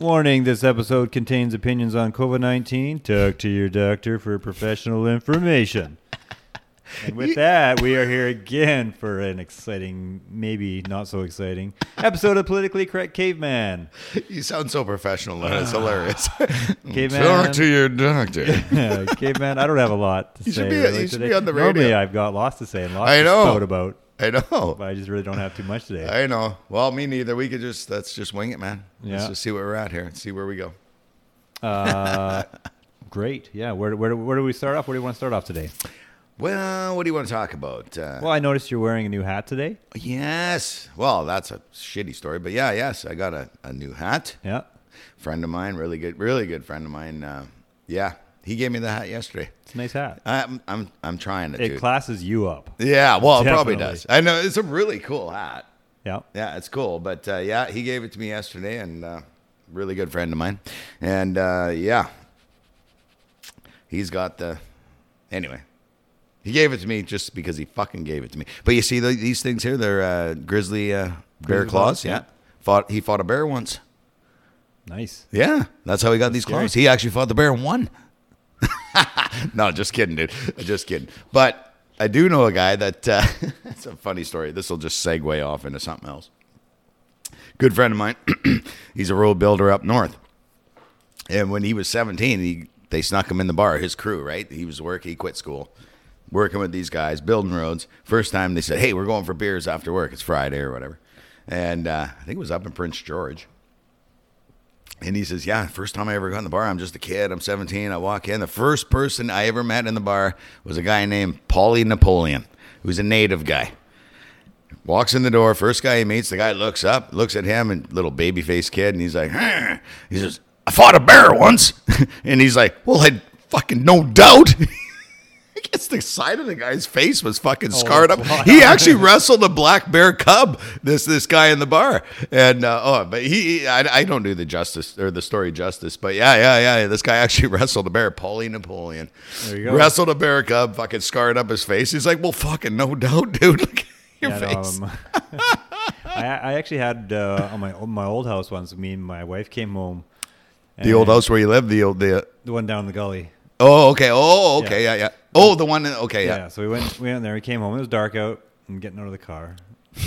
Warning this episode contains opinions on COVID 19. Talk to your doctor for professional information. And with that, we are here again for an exciting, maybe not so exciting, episode of Politically Correct Caveman. You sound so professional, and it's hilarious. Caveman. Talk to your doctor. Caveman, I don't have a lot to You say. should be- really you should today. be on the radio. Normally. I've got lots to say and lots I to know. spout about, I know. but I just really don't have too much today. I know. Well, me neither. We could just let's just wing it, man. Let's just see where we're at here and see where we go. Uh, great. Yeah. Where, where, where do we start off? Where do you want to start off today? Well, what do you want to talk about? Uh, Well, I noticed you're wearing a new hat today. yes. Well, that's a shitty story, but yeah, yes, I got a, a new hat. Yeah. Friend of mine, really good, really good friend of mine. Uh, yeah, he gave me the hat yesterday. It's a nice hat. I'm I'm I'm trying to. It dude. classes you up. yeah, well, it probably does. I know it's a really cool hat. Yeah. Yeah, it's cool. But uh, yeah, he gave it to me yesterday, and uh, really good friend of mine. And uh, yeah, he's got the. Anyway, he gave it to me just because he fucking gave it to me. But you see the, these things here? They're uh, grizzly uh, bear Grizzly claws. claws, Yeah. yeah. fought. He fought a bear once. Nice. Yeah, that's how he got these scary. claws. He actually fought the bear and won. no, just kidding, dude. Just kidding. But I do know a guy that. Uh, it's a funny story. This will just segue off into something else. Good friend of mine. He's a road builder up north, and when he was seventeen, he they snuck him in the bar. His crew, right? He was working. He quit school, working with these guys, building roads. First time they said, "Hey, we're going for beers after work. It's Friday or whatever," and uh, I think it was up in Prince George. And he says, Yeah, first time I ever got in the bar, I'm just a kid. I'm 17. I walk in. The first person I ever met in the bar was a guy named Paulie Napoleon, who's a native guy. Walks in the door. First guy he meets, the guy looks up, looks at him, and little baby faced kid, and he's like. He says, I fought a bear once. and he's like, Well, I fucking no doubt. The side of the guy's face was fucking scarred up. wow. He actually wrestled a black bear cub. This this guy in the bar, and uh, oh, but he, I, I don't do the justice or the story justice, but yeah, yeah, yeah. This guy actually wrestled a bear, Paulie Napoleon. There you go. Wrestled a bear cub, fucking scarred up his face. He's like, well, fucking no doubt, dude. Look at your Yeah, no, face. um, I, I actually had uh, on my my old house once. Me and my wife came home. the old house where you live, the old the. the one down the gully. Oh, okay. Oh, okay. Yeah, yeah. Oh, the one. Okay, Yeah. yeah. So we went we went there. We came home. It was dark out. and getting out of the car,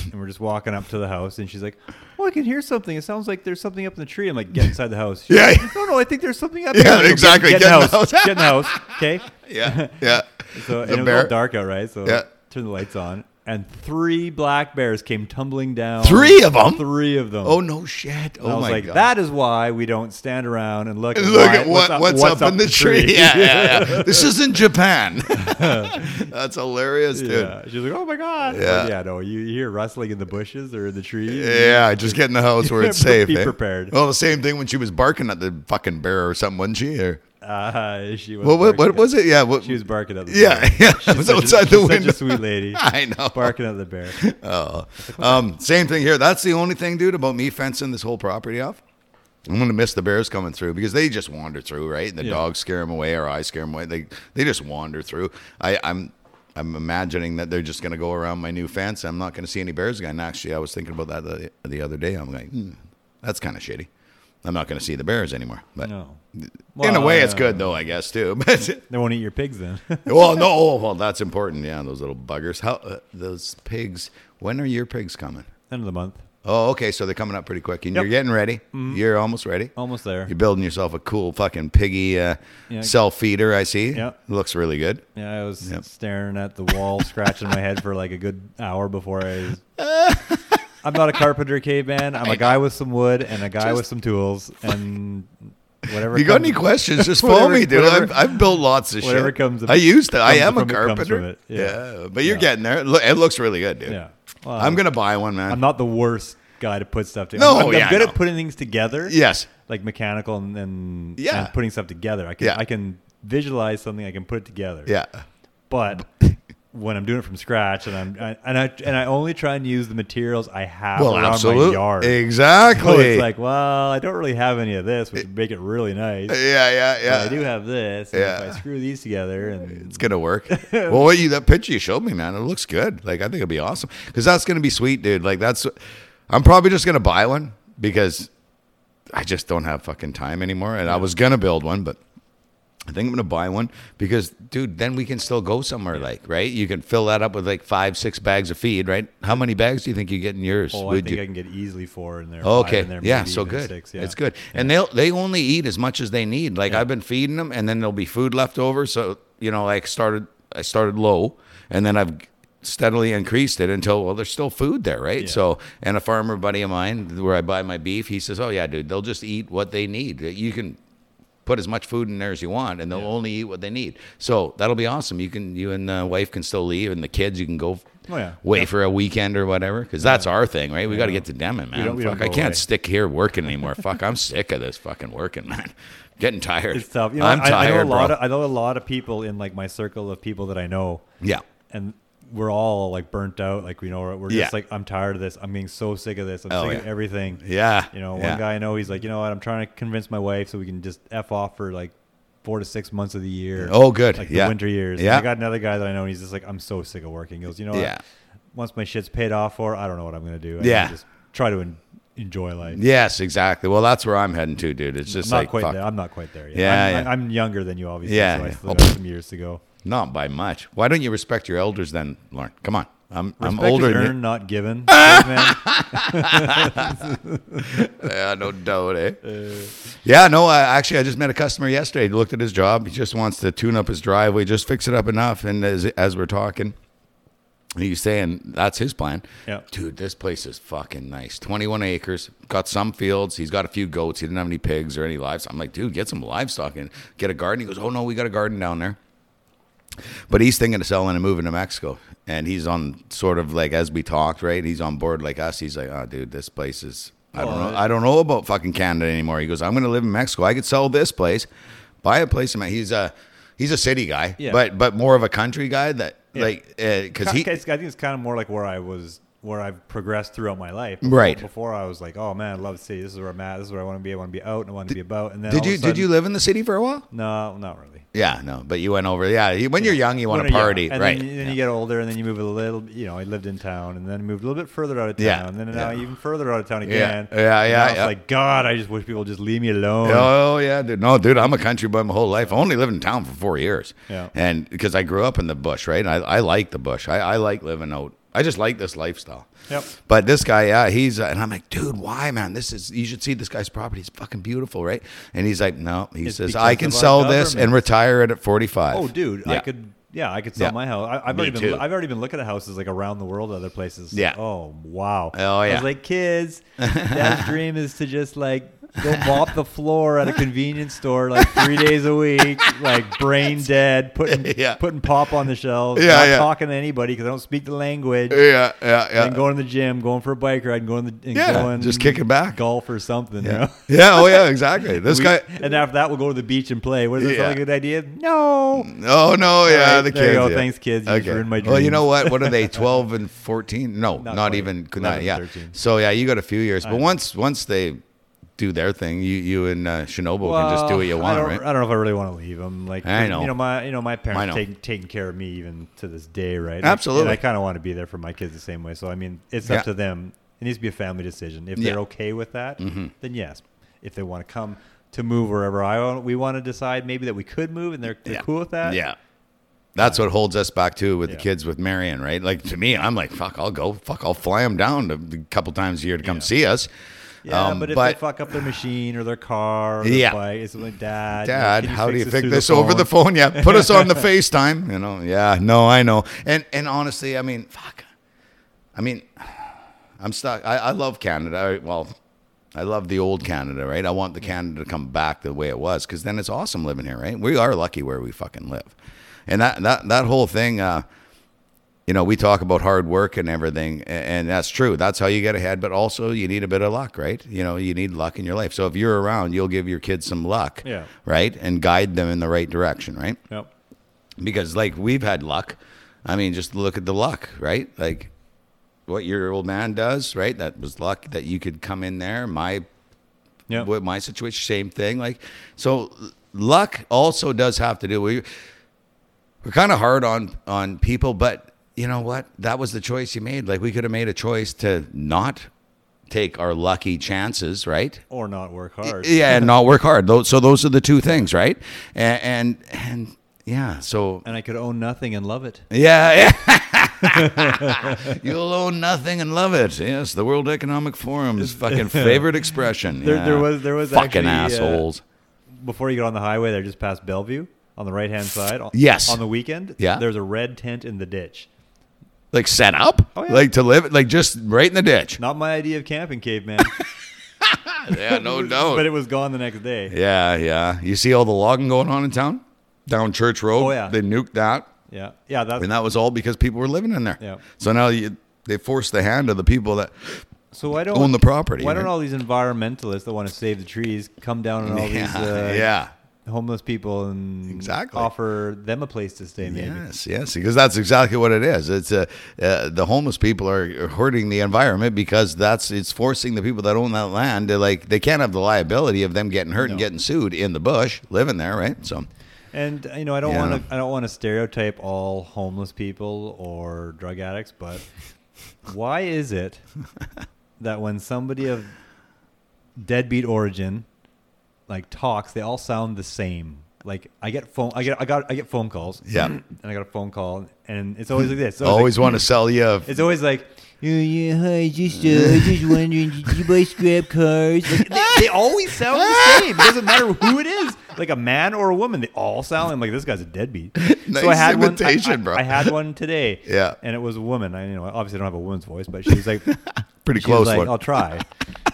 and we're just walking up to the house. And she's like, "Oh, I can hear something. It sounds like there's something up in the tree." I'm like, "Get inside the house." She's Yeah. like, no, no. I think there's something up. Yeah, here." I go, exactly. Get, Get in in the house. Get in the house. Okay. Yeah, yeah. So and it was bear- all dark out, right? So Yeah. turn the lights on, and three black bears came tumbling down. Three of them. Three of them. Oh no shit! And Oh I was my like, god! that is why we don't stand around and look, Look at what, what's, up, in the, tree. Yeah, yeah, yeah. This is in Japan. That's hilarious, dude. Yeah. She's like, oh my god. But Yeah. yeah. No, you, you hear rustling in the bushes or in the trees. Yeah, just get in the house where it's Be safe. eh? prepared. Well, the same thing when she was barking at the fucking bear or something, wasn't she? Or, Uh, she was. what, what, what was it? Yeah, what, She was barking at the Yeah, bear. yeah. She's I was such a- outside the window. Such a sweet lady. I know. barking at the bear. Oh, um, same thing here. That's the only thing, dude, about me fencing this whole property off. I'm gonna miss the bears coming through because they just wander through, right? And the Yeah. dogs scare them away, or I scare them away. They they just wander through. I, I'm I'm imagining that they're just gonna go around my new fence. I'm not gonna see any bears again. Actually, I was thinking about that the, the other day. I'm like, hmm, that's kind of shitty. I'm not gonna see the bears anymore. But No. in a Well, way, it's uh, good though, I guess too. But They won't eat your pigs then. well, no, oh, well, that's important. Yeah, those little buggers. How uh, those pigs? When are your pigs coming? End of the month. Oh, okay. So they're coming up pretty quick, and Yep. you're getting ready. You're almost ready. Almost there. You're building yourself a cool fucking piggy uh, Yeah. self feeder. I see. Yep. Looks really good. Yeah, I was Yep. staring at the wall, scratching my head for like a good hour before I. I'm not a carpenter caveman. I'm a guy with some wood and a guy Just- with some tools and whatever. If you got comes- any questions, just phone Whatever- me, dude. whatever- I've, I've built lots of whatever shit. comes I used to. I comes am a from it, comes carpenter. from it. Yeah. but you're Yeah. getting there. Look, it looks really good, dude. Yeah. Well, I'm gonna buy one, man. I'm not the worst guy to put stuff together. No, I'm, I'm yeah, good no. at putting things together. yes. Like mechanical and, and, Yeah. and putting stuff together. I can Yeah. I can visualize something. I can put it together. Yeah. But when I'm doing it from scratch and I'm I, and I and I only try and use the materials I have Well, around my yard. Exactly. So it's like, well, I don't really have any of this, which would make it really nice. yeah, yeah, But yeah. I do have this. And Yeah. If I screw these together and It's gonna work. well, what you that picture you showed me, man, it looks good. Like I think it'll be awesome because that's gonna be sweet, dude. Like that's, I'm probably just gonna buy one because I just don't have fucking time anymore. And I was gonna build one, but I think I'm gonna buy one because, dude, then we can still go somewhere. Like, right? You can fill that up with like five, six bags of feed, right? How many bags do you think you get in yours? Oh, I think you- I can get easily four in there. Okay. in there, yeah. So good. Six, yeah. It's good. And they'll they only eat as much as they need. Like Yeah. I've been feeding them, and then there'll be food left over. So you know, like started I started low, and then I've steadily increased it until well, there's still food there, right? Yeah. So and a farmer buddy of mine where I buy my beef, he says, oh yeah, dude, they'll just eat what they need. You can. Put as much food in there as you want, and they'll Yeah. only eat what they need. So that'll be awesome. You can, you and the wife can still leave, and the kids, you can go Oh, yeah. away Yeah. for a weekend or whatever. Because that's our thing, right? We got to get to Denman, man. we Fuck, I can't away. stick here working anymore. Fuck, I'm sick of this fucking working, man. Getting tired. It's tough. You know, I'm I, tired, I know a lot bro. of I know a lot of people in like my circle of people that I know, yeah, and we're all like burnt out. Like we know we're, we're Yeah. just like I'm tired of this. I'm getting so sick of this. I'm Oh, sick yeah. of everything. yeah. You know, one yeah. guy I know, he's like, you know what? I'm trying to convince my wife so we can just f off for like four to six months of the year. Oh, good. Like yeah. the winter years. And Yeah. I got another guy that I know, and he's just like, I'm so sick of working. He goes, you know what? Yeah. Once my shit's paid off for, I don't know what I'm gonna do. I Yeah. just try to en- enjoy life. Yes, exactly. Well, that's where I'm heading to, dude. It's I'm just not like quite fuck. there. I'm not quite there yet. Yeah, I'm, yeah. I'm younger than you, obviously. Yeah, So I still Oh. got some years to go. Not by much. Why don't you respect your elders then, Lorne? Come on. I'm I'm Respect older is than earned, not given. Yeah, no doubt, eh? Yeah, no. I, actually, I just met a customer yesterday. He looked at his job. He just wants to tune up his driveway, just fix it up enough. And as as we're talking, he's saying that's his plan. Yeah. Dude, this place is fucking nice. 21 acres. Got some fields. He's got a few goats. He didn't have any pigs or any livestock. I'm like, dude, get some livestock and get a garden. He goes, oh no, we got a garden down there. But he's thinking of selling and moving to Mexico. And he's on sort of like as we talked, right? He's on board like us. He's like, oh, dude, this place is. I don't know. I don't know about fucking Canada anymore. He goes, I'm going to live in Mexico. I could sell this place, buy a place in. Me-" He's a he's a city guy, Yeah. but but more of a country guy that Yeah. like eh, because Ki- he I think it's kind of more like where I was, where I've progressed throughout my life. Right. Before I was like, oh man, I love the city. This is where I'm at. This is where I want to be. I want to be out and I want to be about. And then did all of a you did you live in the city for a while? No, not really. Yeah, no, but you went over. Yeah, you- when you're young, you want to you're young. party, and right? Then, you- then yeah. you get older, and then you move a little. You know, I lived in town, and then moved a little bit further out of town, Yeah, and then now yeah. even further out of town Yeah, again. yeah, yeah, now It's yeah. like God, I just wish people would just leave me alone. Oh yeah, dude. No, dude, I'm a country boy my whole life. I only lived in town for four years. Yeah. And because I grew up in the bush, right? And I, I like the bush. I, I like living out. I just like this lifestyle. Yep. But this guy, yeah, he's uh, and I'm like, dude, why, man? This is you should see this guy's property. It's fucking beautiful, right? And he's like, no. He It's says I can sell this and retire it at 45. Oh, dude, I Yeah. could. Yeah, I could sell Yeah. my house. I, I've Me already been. too. I've already been looking at houses like around the world, other places. Yeah. Oh wow. Oh, I yeah. was like, kids, dad's dream is to just like go mop the floor at a convenience store like three days a week, like brain dead, putting Yeah. putting pop on the shelves, Yeah, not yeah. talking to anybody because I don't speak the language. Yeah, yeah, yeah. And going to the gym, going for a bike ride, and going to the and Yeah, going just kicking back. golf or something. You yeah. know? yeah. Oh yeah, exactly. This We- guy. and after that, we'll go to the beach and play. What is that Yeah. like a good idea? No. Oh no, yeah, right, the there you kids. go. yeah. Thanks, kids. You just ruined my Well, you know what? What are they? Twelve and fourteen? No, not, Not even. Not, yeah. 13. So yeah, you got a few years, but once once they do their thing, you you and uh, Shinobu can just do what you want, I don't, right? I don't know if I really want to leave them. Like I know. you know, my you know my parents know. taking taking care of me even to this day, right? Absolutely. And I kind of want to be there for my kids the same way. So I mean, it's Yeah. up to them. It needs to be a family decision. If Yeah. they're okay with that, Mhm. then yes. If they want to come to move wherever I want, we want to decide maybe that we could move, and they're, they're Yeah. cool with that. Yeah. That's what holds us back too with the kids with Marion, right? Like to me, I'm like, fuck, I'll go, fuck, I'll fly them down a couple times a year to come Yeah. see us. Yeah, Um, but if but- they fuck up their machine or their car or their Yeah. bike, it's like, Dad, you know, Dad, how do you fix this over the phone?" phone? Yeah, put us on the FaceTime. You know, yeah, no, I know. And and honestly, I mean, fuck. I mean, I'm stuck. I, I love Canada. I, well, I love the old Canada, right? I want the Canada to come back the way it was because then it's awesome living here, right? We are lucky where we fucking live, and that that that whole thing. Uh, you know, we talk about hard work and everything, and that's true. That's how you get ahead. But also, you need a bit of luck, right? You know, you need luck in your life. So if you're around, you'll give your kids some luck, Yeah. right, and guide them in the right direction, right? Yep. Because like we've had luck. I mean, just look at the luck, right? Like what your old man does, right? That was luck that you could come in there. My Yep. with my situation, same thing. Like so, luck also does have to do. We we're kind of hard on on people, but you know what? That was the choice you made. Like we could have made a choice to not take our lucky chances, right? Or not work hard. Yeah, and not work hard. So those are the two things, right? And and, and yeah, so And I could own nothing and love it. yeah, yeah. You'll own nothing and love it. Yes, the World Economic Forum's fucking favorite expression. There- yeah. there was- there was fucking actually, uh, assholes. Before you get on the highway, they're just past Bellevue on the right hand side. Yes. On the weekend, Yeah. there's a red tent in the ditch. Like set up, Oh, yeah. like to live, like just right in the ditch. Not my idea of camping, caveman. Yeah, no doubt. but it was gone the next day. yeah, yeah. You see all the logging going on in town, down Church Road. Oh, yeah. they nuked that. Yeah. Yeah. That's And that was all because people were living in there. Yeah. So now you, they force the hand of the people that so why don't own the property. Why don't all these environmentalists that want to save the trees come down on all these uh, yeah. Homeless people and Exactly. offer them a place to stay? Maybe. Yes, yes, because that's exactly what it is. It's uh, uh, the homeless people are hurting the environment because that's it's forcing the people that own that land to like they can't have the liability of them getting hurt and getting sued in the bush living there, right? So And you know, I don't Yeah. want to. I don't want to stereotype all homeless people or drug addicts, but why is it that when somebody of deadbeat origin like talks, they all sound the same? Like I get phone, I get, I got, I get phone calls. Yeah. and I got a phone call, and it's always like this. It's always like, want to sell you. A, It's always like. Oh, yeah, hi, just, uh, I just wondering, did you buy scrap cars? Like, they, they always sound the same. It doesn't matter who it is. Like a man or a woman, they all sound I'm like this guy's a deadbeat. Nice so I had imitation, one, I, bro. I, I had one today. Yeah. and it was a woman. I you know obviously don't have a woman's voice, but she was like Pretty she was close like, one. I'll try.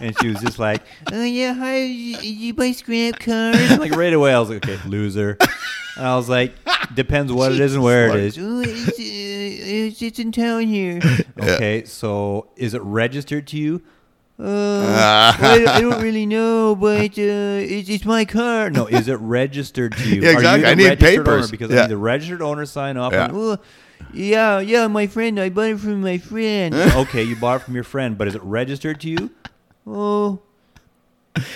And she was just like, "Oh yeah, hi, you, you buy scrap cars?" like right away, I was like, "Okay, loser." And I was like, "Depends what it is and where it is." Oh, it's, uh, it's, it's in town here. Okay, so is it registered to you? Uh, well, I, I don't really know, but uh, it's, it's my car. No, is it registered to you? Yeah, Are you exactly. the I need registered papers. Owner? Because Yeah. I need the registered owner sign off. Yeah. "Oh, yeah, yeah, my friend. I bought it from my friend. okay, you bought it from your friend, but is it registered to you? Oh,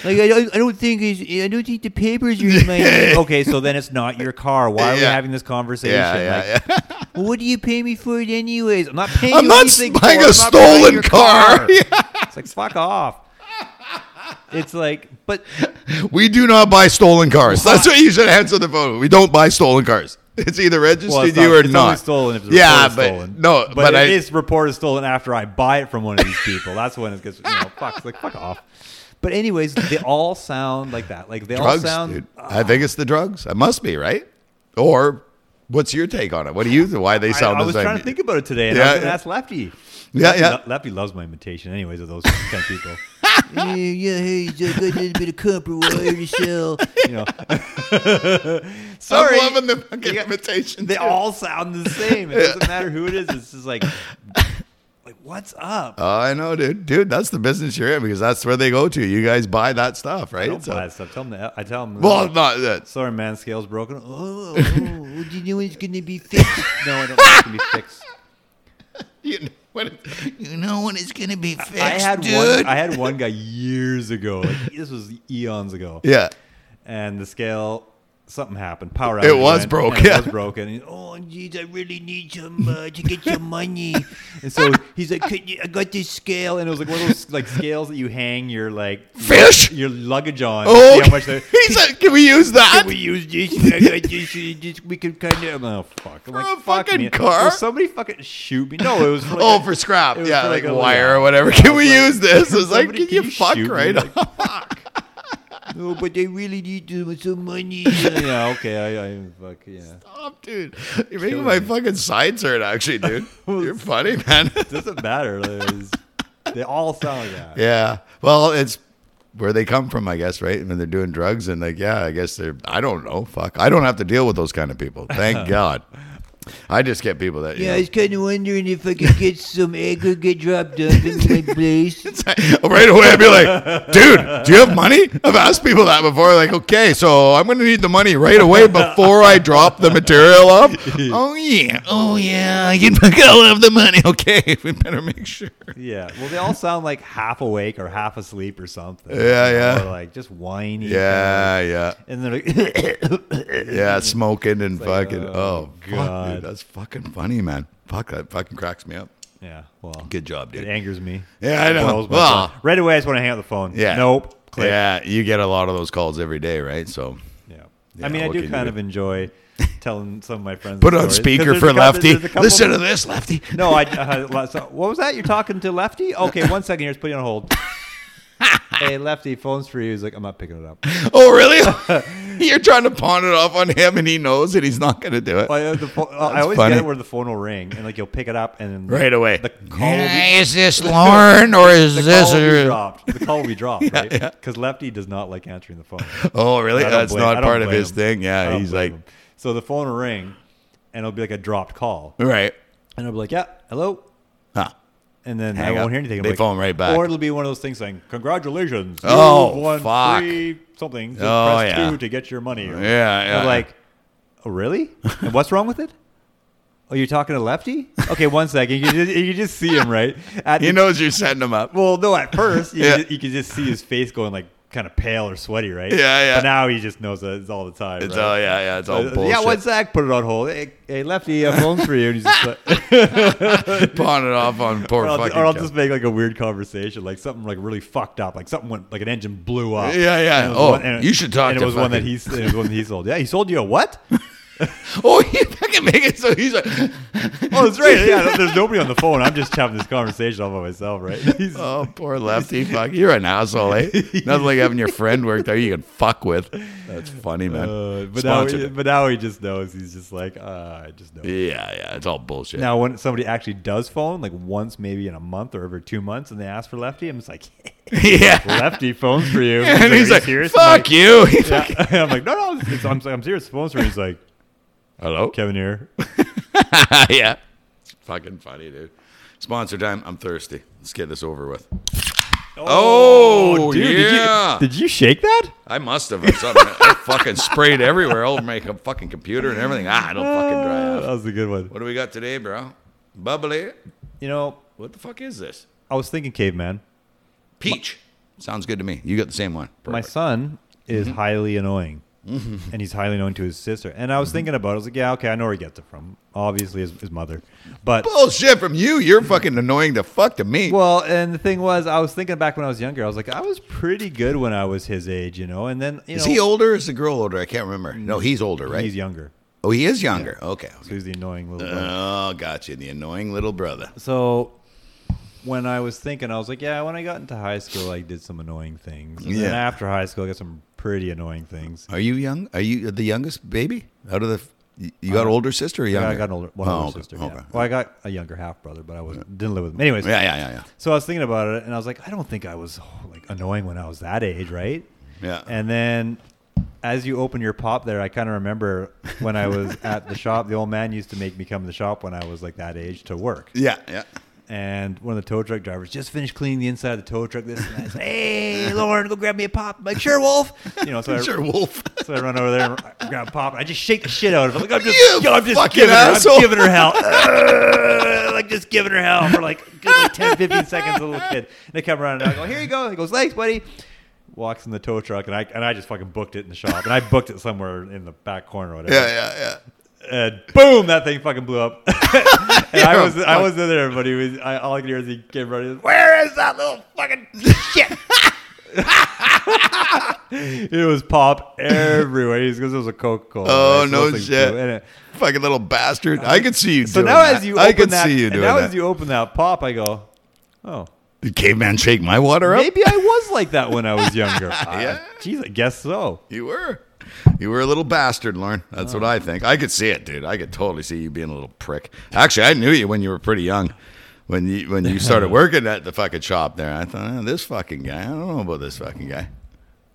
like I, don't- I don't think it's, I don't think the papers are in my name. Okay, so then it's not your car. Why are we Yeah. having this conversation? yeah, yeah, Like, yeah. well, what do you pay me for it anyways? I'm not paying I'm you not anything buying for a it. I'm not buying stolen your car. It's like fuck off. It's like, but We do not buy stolen cars. That's what you should answer the phone. We don't buy stolen cars. It's either registered well, it's to you not, or it's not. stolen if yeah, but stolen. no, but, but, it I is reported stolen after I buy it from one of these people. That's when it gets you know fuck. Like fuck off. But anyways, they all sound like that. Like they drugs, all sound. dude. I think it's the drugs. It must be right. Or what's your take on it? What do you? Think why they I, sound I the was trying to think about it today, and Yeah, I was going to ask Lefty. Yeah, Lefty, yeah. Lefty loves my imitation, anyways, of those kind of people. Yeah, yeah, hey, I got a little bit of copper wire to sell. You know. Sorry. I'm loving the fucking Yeah. imitation. They too. all sound the same. It doesn't matter who it is. It's just like, like what's up? Oh, I know, dude. Dude, that's the business you're in because that's where they go to. You guys buy that stuff, I right? don't So- buy that stuff. Tell them that. I tell them. well, not that. sorry, man, scale's broken. Oh, oh, oh, do you know when it's gonna be fixed? no, I don't know it's gonna be fixed. You know, it- you know when it's gonna be fixed, I had dude. one. I had one guy years ago. Like this was eons ago. yeah. and the scale something happened. Power It was went, broke, yeah. It was broken. And, oh, geez, I really need some uh, to get some money. And so he's like, you, I got this scale, and it was like one of those like scales that you hang your like Fish? your luggage on. Oh, see how much they- he said, "Can we use that?" Can we use this? I got this, this we can kind of. Oh fuck! I'm For a fuck fucking me. car? Will somebody fucking shoot me? No, it was for like oh, a- for scrap, yeah, for like, like a- wire yeah. or whatever. Can we like, use this? It's like, somebody, can you fuck right Like, off? No, but they really need to, some money. yeah, okay, I, I fuck yeah. Stop, dude. You're making my fucking sides hurt, actually, dude. You're funny, man. doesn't matter. It's- they all sound like that. yeah. Well, it's where they come from, I guess, right? When they're doing drugs and like, yeah, I guess they're. I don't know. Fuck. I don't have to deal with those kind of people. Thank God. I just get people that. You Yeah, I was kind of wondering if I could get some aggregate dropped off in my place. right away, I'd be like, dude, do you have money? I've asked people that before. Like, okay, so I'm going to need the money right away before I drop the material off. oh, yeah. Oh, yeah. You I'll have the money. Okay, we better make sure. Yeah. Well, they all sound like half awake or half asleep or something. Yeah, yeah. Or like just whiny. Yeah, yeah. And they're like, Yeah, smoking and like, fucking. oh, Oh, fuck, God. Dude. That's fucking funny, man. Fuck, that fucking cracks me up. Yeah. Well, Good job, dude. it angers me. Yeah, I know. my Well- right away, I just want to hang up the phone. Yeah. Nope. Click. Yeah, you get a lot of those calls every day, right? So Yeah. Yeah, I mean, I do kind do? of enjoy telling some of my friends. put it on speaker for couple- Lefty. Listen to this, Lefty. No, I. Uh, so, what was that? You're talking to Lefty? Okay, one second here. Just put you on hold. hey, Lefty, phone's for you. He's like, I'm not picking it up. Oh, really? You're trying to pawn it off on him, and he knows that he's not going to do it. Well, I, the phone, I always funny. get it where the phone will ring and like you'll pick it up and then Right away. the call will be, is this Lorne or is the this? call will be dropped. The call will be dropped, right? yeah. Because Lefty does not like answering the phone. Oh, really? That's blame- not part of his him. thing. Yeah, he's like, him. so the phone will ring and it'll be like a dropped call, right. and I'll be like, yeah, hello. And then Hang I won't hear anything. I'm They like- phone right back. Or it'll be one of those things saying, "Congratulations, Oh, won fuck. free something. Just Oh, press yeah. two to get your money." Or- Yeah, yeah. I'm like, "Oh, really? and what's wrong with it? Oh, you're talking to Lefty? Okay, one second. You just, you just see him right. At He the- knows you're setting him up. Well, no, at first you, Yeah. you can just see his face going like kind of pale or sweaty, right? Yeah, yeah. But now he just knows that it's all the time. It's right? all yeah, yeah. It's all Uh, bullshit. yeah, one sec. Put it on hold. Hey, hey Lefty, a phone's for you. And he's just like, pawn it off on poor or I'll, fucking. or I'll just make like a weird conversation, like something like really fucked up, like something went like an engine blew up. Yeah, yeah. Oh, one- and- you should talk And to it was one that he it was one that he sold. Yeah, he sold you a what? oh, he fucking make it so he's like, Oh, that's right. Yeah, there's nobody on the phone. I'm just having this conversation all by myself, right? He's, oh, poor lefty. Fuck, you're an asshole, eh? Nothing like having your friend work there you can fuck with. That's funny, man. uh, but now, he, but now he just knows. He's just like, uh, I just know. yeah, yeah. It's all bullshit. Now, when somebody actually does phone, like once maybe in a month or every two months, and they ask for Lefty, I'm just like, yeah. Lefty phones for you. and he's "Are like, serious?" I'm fuck you. yeah. I'm like, no, no, I'm, I'm serious. Phones for you. He's like, Hello? Kevin here. yeah. Fucking funny, dude. Sponsor time. I'm thirsty. Let's get this over with. Oh, dude, yeah. Did you, did you shake that? I must have or something. I fucking sprayed everywhere all over my fucking computer and everything. Ah, I don't fucking dry out. that was a good one. What do we got today, bro? Bubbly. You know, What the fuck is this? I was thinking, caveman. Peach. Sounds good to me. You got the same one. My Perfect. son is highly annoying. And he's highly known to his sister. And I was mm-hmm. thinking about it. I was like, yeah, okay, I know where he gets it from. Obviously, his, his mother. But, Bullshit from you. You're fucking annoying the fuck to me. well, and the thing was, I was thinking back when I was younger. I was like, I was pretty good when I was his age, you know? And then, you is know. he older or is the girl older? I can't remember. No, mm, he's older, right? He's younger. oh, he is younger. Okay. So he's the annoying little brother. Oh, gotcha. The annoying little brother. So when I was thinking, I was like, yeah, when I got into high school, I did some annoying things. And then Yeah. after high school, I got some pretty annoying things. Are you young? Are you the youngest baby out of the? You got Uh, older sister or Yeah, younger? I got an older, one Oh, older okay, sister. Okay. Yeah. Well, I got a younger half brother, but I was didn't live with him. Anyways, yeah, yeah, yeah, yeah. so I was thinking about it, and I was like, I don't think I was oh, like annoying when I was that age, right? Yeah. And then as you open your pop there, I kind of remember when I was at the shop, the old man used to make me come to the shop when I was like that age to work. Yeah, yeah. And one of the tow truck drivers just finished cleaning the inside of the tow truck. This and. He's like, hey, Lorne, go grab me a pop. I'm like, sure, Wolf. You know, so I, Sure, Wolf. so I run over there and I grab a pop. And I just shake the shit out of her. Like, I'm just, You yo, I'm just giving her. I'm giving her hell. Uh, like, just giving her hell for like, good, like 10, 15 seconds, a little kid. And they come around and I go, here you go. He goes, thanks, buddy. Walks in the tow truck and I and I just fucking booked it in the shop. And I booked it somewhere in the back corner or whatever Yeah, yeah, yeah. And boom, that thing fucking blew up. and I was I wasn't there, but he was. I, all I could hear is he came running. Where is that little fucking shit? it was pop everywhere. He's because it was a Coca Cola. Oh, no shit. it, Fucking little bastard. I could see you so doing now that. as you I open could that, see you doing now that. as you open that pop, I go, oh, Did caveman shake my water up? maybe I was like that when I was younger. Yeah. Jeez, I guess so. You were. You were a little bastard, Lorne. That's what I think. I could see it, dude. I could totally see you being a little prick. Actually, I knew you when you were pretty young. When you when you started working at the fucking shop there, I thought, eh, this fucking guy. I don't know about this fucking guy.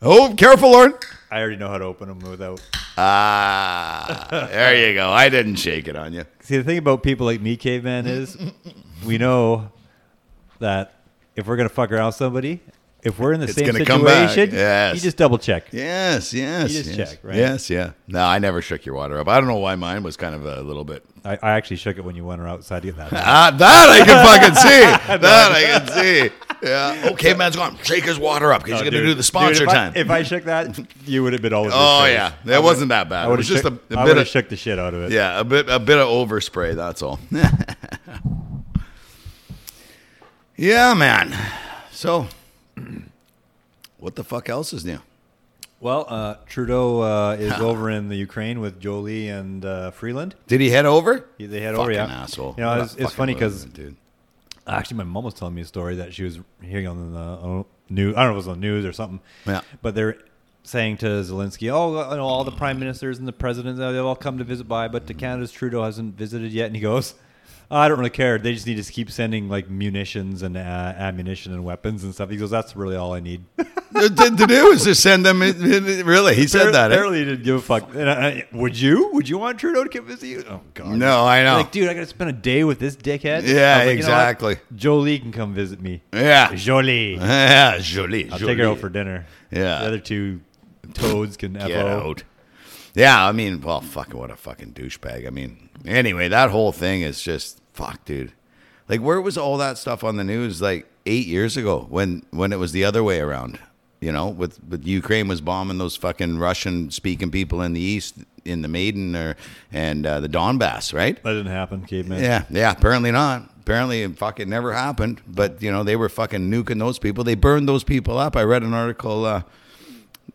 Oh, careful, Lorne. I already know how to open them without. Ah, there you go. I didn't shake it on you. See, the thing about people like me, caveman, is we know that if we're gonna fuck around somebody, if we're in the It's same gonna come back. situation, Yes. you just double check. Yes, yes. You just yes. check, right? Yes, yeah. No, I never shook your water up. I don't know why mine was kind of a little bit. I, I actually shook it when you went outside to get that. Ah, that I can fucking see. That I can see. Yeah. Okay, man's gone. Shake his water up because Oh, you're going to do the sponsor Dude, if I- time. if I shook that, you would have been all over. oh yeah, that would- wasn't that bad. I It would have just shook, a, a I bit of shook the shit out of it. yeah, a bit a bit of overspray. That's all. Yeah, man. So, what the fuck else is new? Well, uh, Trudeau uh, is over in the Ukraine with Joly and uh, Freeland. Did he head over? He- They head Fucking over, yeah. asshole. You know, it's, it's funny because actually, my mom was telling me a story that she was hearing on the uh, news. I don't know if it was on the news or something. Yeah. But they're saying to Zelensky, "Oh, you know, all the prime ministers and the presidents, uh, they'll all come to visit by, but to Canada's Trudeau hasn't visited yet." And he goes, "I don't really care. They just need to keep sending like munitions and uh, ammunition and weapons and stuff." He goes, "That's really all I need." to, to- to do is just send them. in- in- really, he said that. eh? Apparently, he didn't give a fuck. And I, would you? Would you want Trudeau to come visit you? Oh God. No, I know. Like, dude, I got to spend a day with this dickhead. Yeah, I like, you know exactly. Joly can come visit me. Yeah. Joly. Yeah, Joly. I'll take her out for dinner. Yeah. The other two toads can Get FO. out. Yeah, I mean, well, fucking what a fucking douchebag. I mean, anyway, that whole thing is just fuck, dude. Like, where was all that stuff on the news like eight years ago when when it was the other way around? You know, with with Ukraine was bombing those fucking Russian speaking people in the east, in the Maidan or and uh, the Donbass, right? That didn't happen, caveman. Yeah, yeah. Apparently not. Apparently, it fucking never happened. But you know, they were fucking nuking those people. They burned those people up. I read an article. Uh,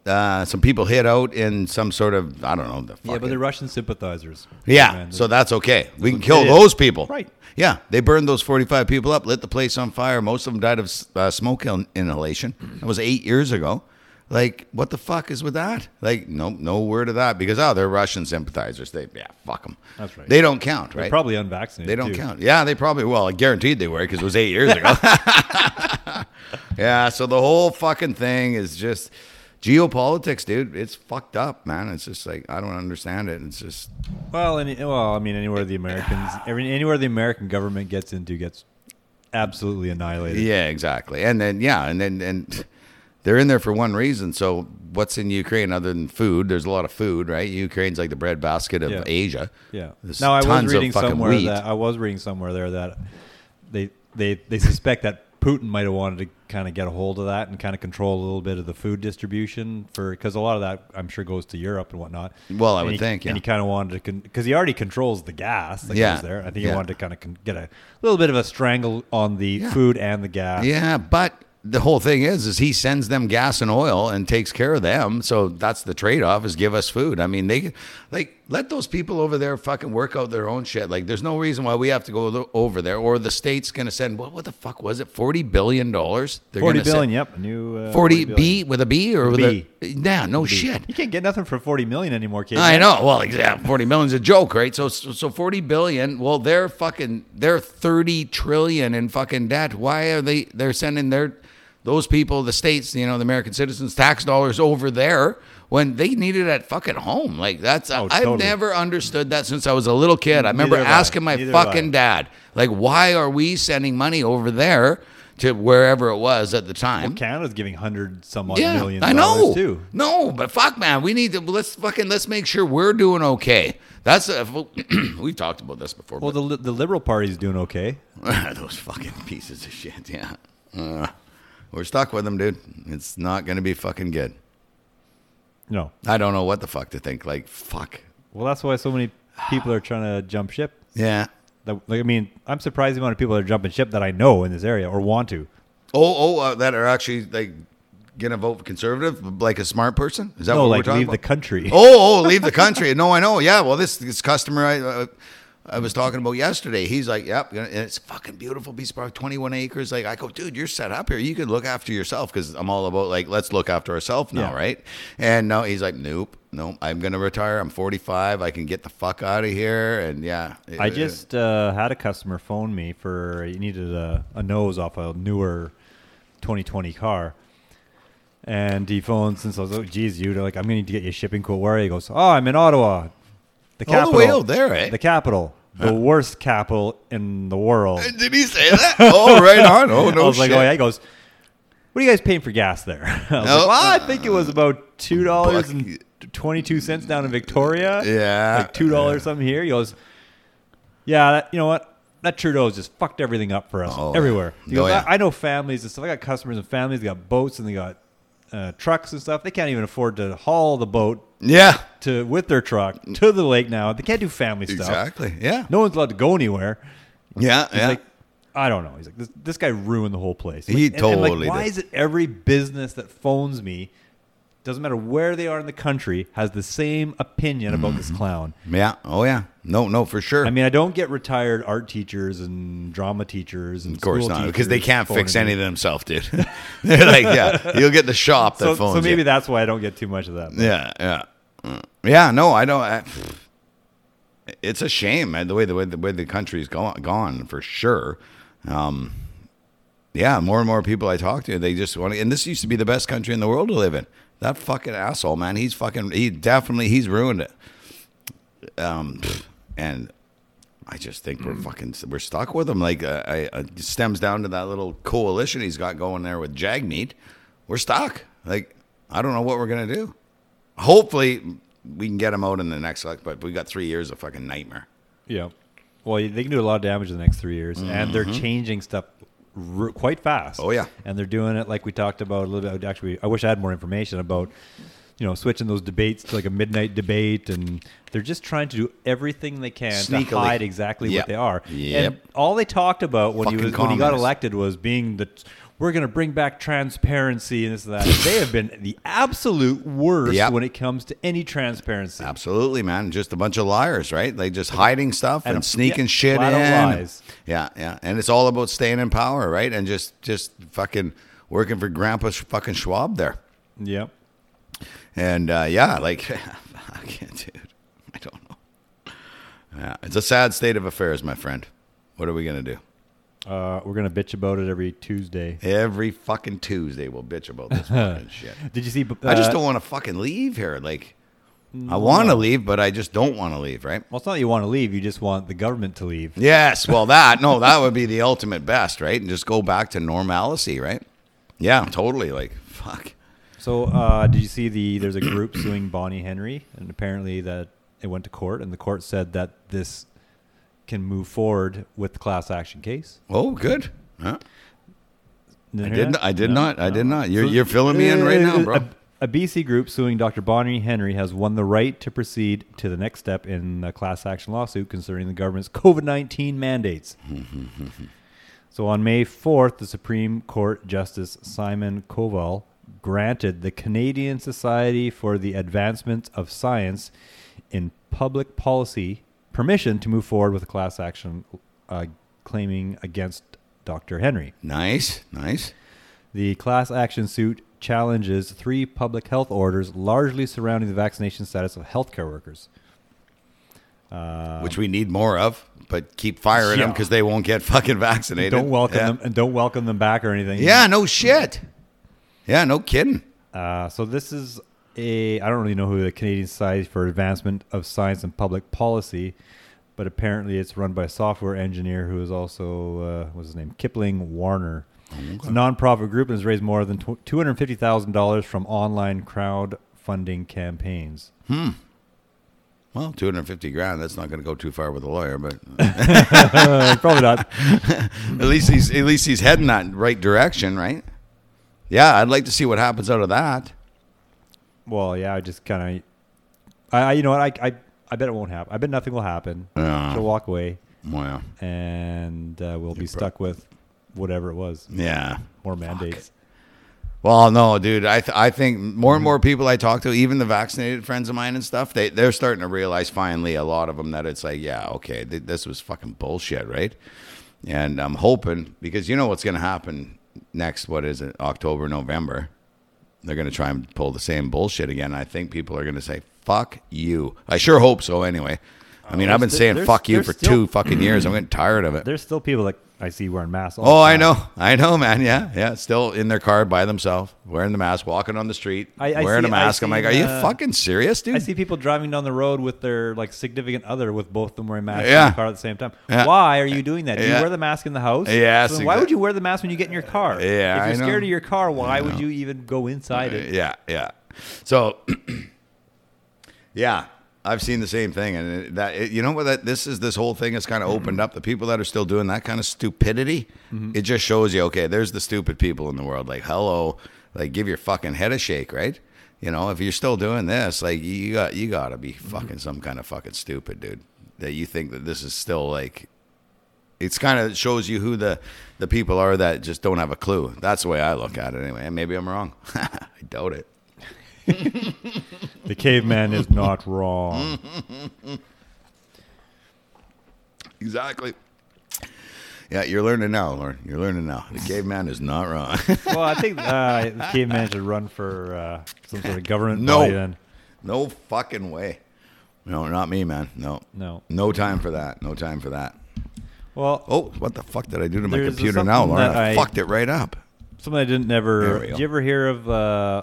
uh, some people hid out in some sort of I don't know. The Yeah, but they're Russian sympathizers. yeah. Man, So that's okay. We can kill those people. Right. Yeah, they burned those forty-five people up, lit the place on fire. Most of them died of uh, smoke in- inhalation. That was eight years ago. Like, what the fuck is with that? Like, no, no word of that because oh, they're Russian sympathizers. They, yeah, fuck them. That's right. They don't count, they're right? probably unvaccinated. They don't too. count. Yeah, they probably well, guaranteed they were because it was eight years ago. yeah, so the whole fucking thing is just geopolitics, dude. It's fucked up, man. It's just like I don't understand it. It's just Well, any, well, I mean, anywhere the Americans, every, anywhere the American government gets into gets absolutely annihilated. yeah, exactly. And then yeah, and then and they're in there for one reason. So what's in Ukraine other than food? There's a lot of food, right? Ukraine's like the breadbasket of Yeah. Asia. Yeah. There's now I was reading somewhere wheat. that I was reading somewhere there that they they they suspect that Putin might have wanted to kind of get a hold of that and kind of control a little bit of the food distribution for because a lot of that I'm sure goes to Europe and whatnot. Well, I And would he- think, yeah. And he kind of wanted to because he already controls the gas that Yeah. goes there. I think Yeah. he wanted to kind of con- get a little bit of a strangle on the Yeah. food and the gas. Yeah, but the whole thing is, is he sends them gas and oil and takes care of them. So that's the trade off: is give us food. I mean, they like let those people over there fucking work out their own shit. Like, there's no reason why we have to go over there, or the state's gonna send what? What the fuck was it? Forty billion dollars? Forty billion. Yep. New uh, 40 billion. B with a B or with B. a yeah? No shit. You can't get nothing for forty million anymore, kid. I know. Well, yeah, forty million's a joke, right? So, so, so forty billion. Well, they're fucking they're thirty trillion in fucking debt. Why are they? They're sending their those people, the states, you know, the American citizens' tax dollars over there when they need it at fucking home. Like that's Oh, I've totally. never understood that since I was a little kid. I remember Neither asking my fucking dad, like, why are we sending money over there to wherever it was at the time? Canada's giving hundred some odd Yeah, million I dollars know. too. No, but fuck, man, we need to let's fucking let's make sure we're doing okay. That's a, we've talked about this before. Well, the the Liberal Party's doing okay. those fucking pieces of shit. Yeah, uh, we're stuck with them, dude. It's not gonna be fucking good. No. I don't know what the fuck to think. Like, fuck. Well, that's why so many people are trying to jump ship. Yeah. That, like, I mean, I'm surprised the amount of people that are jumping ship that I know in this area or want to. Oh, oh, uh, that are actually like gonna vote conservative, like a smart person. Is that no, what like we're talking about? Leave the country. Oh, oh, leave the country. No, I know. Yeah, well, this this customer I uh, I was talking about yesterday. He's like, "Yep, and it's a fucking beautiful piece of property, twenty one acres." Like, I go, dude, you're set up here. You could look after yourself because I'm all about like, let's look after ourselves now, Yeah. right? And no, he's like, nope, nope. I'm gonna retire. I'm 45. I can get the fuck out of here. And yeah, I just uh, had a customer phone me for he needed a, a nose off a newer 2020 car. And he phones and says, "Oh, geez, you like I'm going to need to get you a shipping quote. Where are you?" He goes, "Oh, I'm in Ottawa, the All capital. the way out there, eh? The capital, the worst capital in the world." Did he say that? oh, right on. Oh no, I was shit. like, "Oh yeah." He goes, "What are you guys paying for gas there?" I No. like, "Well, I think it was about two dollars and twenty-two cents down in Victoria. Yeah. like two dollars something here." He goes, "Yeah, that, you know what." That Trudeau's just fucked everything up for us Oh, everywhere. He Oh, yeah. I, I know families and stuff. I got customers and families. They got boats and they got uh, trucks and stuff. They can't even afford to haul the boat Yeah, to with their truck to the lake now. They can't do family stuff. exactly. Yeah, No one's allowed to go anywhere. yeah, He's yeah. like, I don't know. He's like, this, this guy ruined the whole place. He Like, and- and, like, totally why did. is it every business that phones me, doesn't matter where they are in the country, has the same opinion about this Mm-hmm. clown? Yeah. Oh yeah. No, no, for sure. I mean, I don't get retired art teachers and drama teachers and of course school not, because they can't fix me. anything themselves, dude. They're like, yeah, you'll get the shop that So, phones so maybe you. that's why I don't get too much of that. Yeah, yeah, Mm. yeah. No, I don't. I, it's a shame man, the way the way the way the country's gone, gone for sure. Um, yeah, more and more people I talk to, they just want to. And this used to be the best country in the world to live in. That fucking asshole, man. He's fucking. He definitely he's ruined it. Um, and I just think we're fucking we're stuck with him. Like uh, I, uh, it stems down to that little coalition he's got going there with Jagmeet. We're stuck. Like I don't know what we're gonna do. Hopefully we can get him out in the next like, but we got three years of fucking nightmare. Yeah. Well, they can do a lot of damage in the next three years, and they're changing stuff r- quite fast. Oh, yeah. and they're doing it like we talked about a little bit. Actually, I wish I had more information about, you know, switching those debates to like a midnight debate, and they're just trying to do everything they can to Sneakily. hide exactly Yep. what they are. Yep. And all they talked about when he Fucking was when he got elected was being the we're going to bring back transparency and this and that. they have been the absolute worst Yep. when it comes to any transparency. Absolutely, man. Just a bunch of liars, right? They just hiding stuff and, And- sneaking yeah, shit in. lies. Yeah, yeah. And it's all about staying in power, right? And just just fucking working for Grandpa Sch- fucking Schwab there. Yep. And uh, yeah, like, fuck it, dude. I don't know. Yeah, it's a sad state of affairs, my friend. What are we gonna do? Uh, we're gonna bitch about it every Tuesday. Every fucking Tuesday, we'll bitch about this fucking shit. Did you see? I just uh, don't want to fucking leave here. Like, I want to leave, but I just don't want to leave, right? Well, it's not that you want to leave. You just want the government to leave. Yes, well, that no, that would be the ultimate best, right? And just go back to normalcy, right? Yeah, totally. Like, fuck. So, uh, did you see the? There's a group suing Bonnie Henry, and apparently that it went to court, and the court said that this can move forward with the class action case. Oh, good. Huh? Didn't I did. that? I did No? not. I did not. You're So- you're filling me in right uh, now, uh, bro. A, a BC group suing Dr. Bonnie Henry has won the right to proceed to the next step in the class action lawsuit concerning the government's COVID 19 mandates. so on May 4th, the Supreme Court Justice Simon Coval granted the Canadian Society for the Advancement of Science in Public Policy permission to move forward with a class action uh, claiming against Dr. Henry. Nice, nice. The class action suit challenges three public health orders largely surrounding the vaccination status of healthcare workers. Uh, Which we need more of, but keep firing them because they won't get fucking vaccinated. don't welcome yeah. them and don't welcome them back or anything. Yeah, no shit. Yeah, no kidding. Uh, so this is a I don't really know who the Canadian Society for Advancement of Science and Public Policy, but apparently it's run by a software engineer who is also uh, what's his name Kipling Warner. It's a nonprofit group and has raised more than two hundred fifty thousand dollars from online crowdfunding campaigns. Hmm. Well, 250 grand, that's not going to go too far with a lawyer, but Uh, probably not. at least he's at least he's heading that right direction, right? Yeah, I'd like to see what happens out of that. Well, yeah, I just kind of, I, I, you know what, I, I, I bet it won't happen. I bet nothing will happen. Yeah. She'll walk away, Well, and uh, we'll be stuck with whatever it was, yeah. more mandates. Well, no, dude. I th- I think more and more people I talk to, even the vaccinated friends of mine and stuff, they they're starting to realize finally a lot of them that it's like, yeah, okay, th- this was fucking bullshit, right? And I'm hoping because you know what's going to happen next. What is it? October, November. They're going to try and pull the same bullshit again. I think people are going to say, "Fuck you." I sure hope so. Anyway, I uh, mean, Oh, I've been saying "fuck you" for still- two fucking years. I'm getting tired of it. There's still people that I see wearing masks. all Oh, I know, I know, man. Yeah, yeah. Still in their car by themselves, wearing the mask, walking on the street, I- I wearing see- a mask. I I'm like, are you uh, fucking serious, dude? I see people driving down the road with their like significant other, with both of them wearing masks Yeah. in the car at the same time. Yeah. Why are you doing that? Do you wear the mask in the house? Yes, So why would you wear the mask when you get in your car? Yeah, If you're scared of your car, why would you even go inside it? yeah, yeah. So, yeah, I've seen the same thing, and that it, you know what? That this is this whole thing has kind of mm-hmm. opened up. The people that are still doing that kind of stupidity, mm-hmm. it just shows you, okay, there's the stupid people in the world. Like, hello, like give your fucking head a shake, right? You know, if you're still doing this, like you got you got to be mm-hmm. fucking some kind of fucking stupid dude that you think that this is still like It's kind of shows you who the the people are that just don't have a clue. That's the way I look at it anyway. And maybe I'm wrong. I doubt it. The caveman is not wrong. Exactly. Yeah, you're learning now, Lorne. You're learning now. The caveman is not wrong. well, I think uh, the caveman should run for uh, some sort of government No. body then. no fucking way. No, not me, man. No. No. No time for that. No time for that. Well, Oh, what the fuck did I do to my computer now, Lorne? I, I- fucked it right up. something I didn't never. Did you ever hear of uh,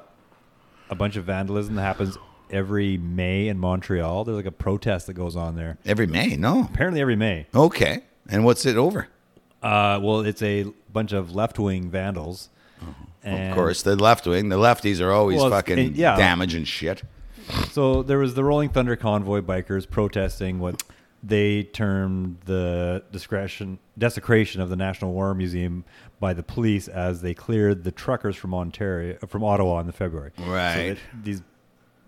a bunch of vandalism that happens every May in Montreal? There's like a protest that goes on there. Every May? No. Apparently every May. Okay. And what's it over? Uh, well, it's a bunch of left wing vandals. And of course, the left wing. The lefties are always Well, fucking it- yeah. damaging shit. So there was the Rolling Thunder convoy bikers protesting what they termed the discretion desecration of the National War Museum by the police as they cleared the truckers from Ontario from Ottawa in the February. Right. it- these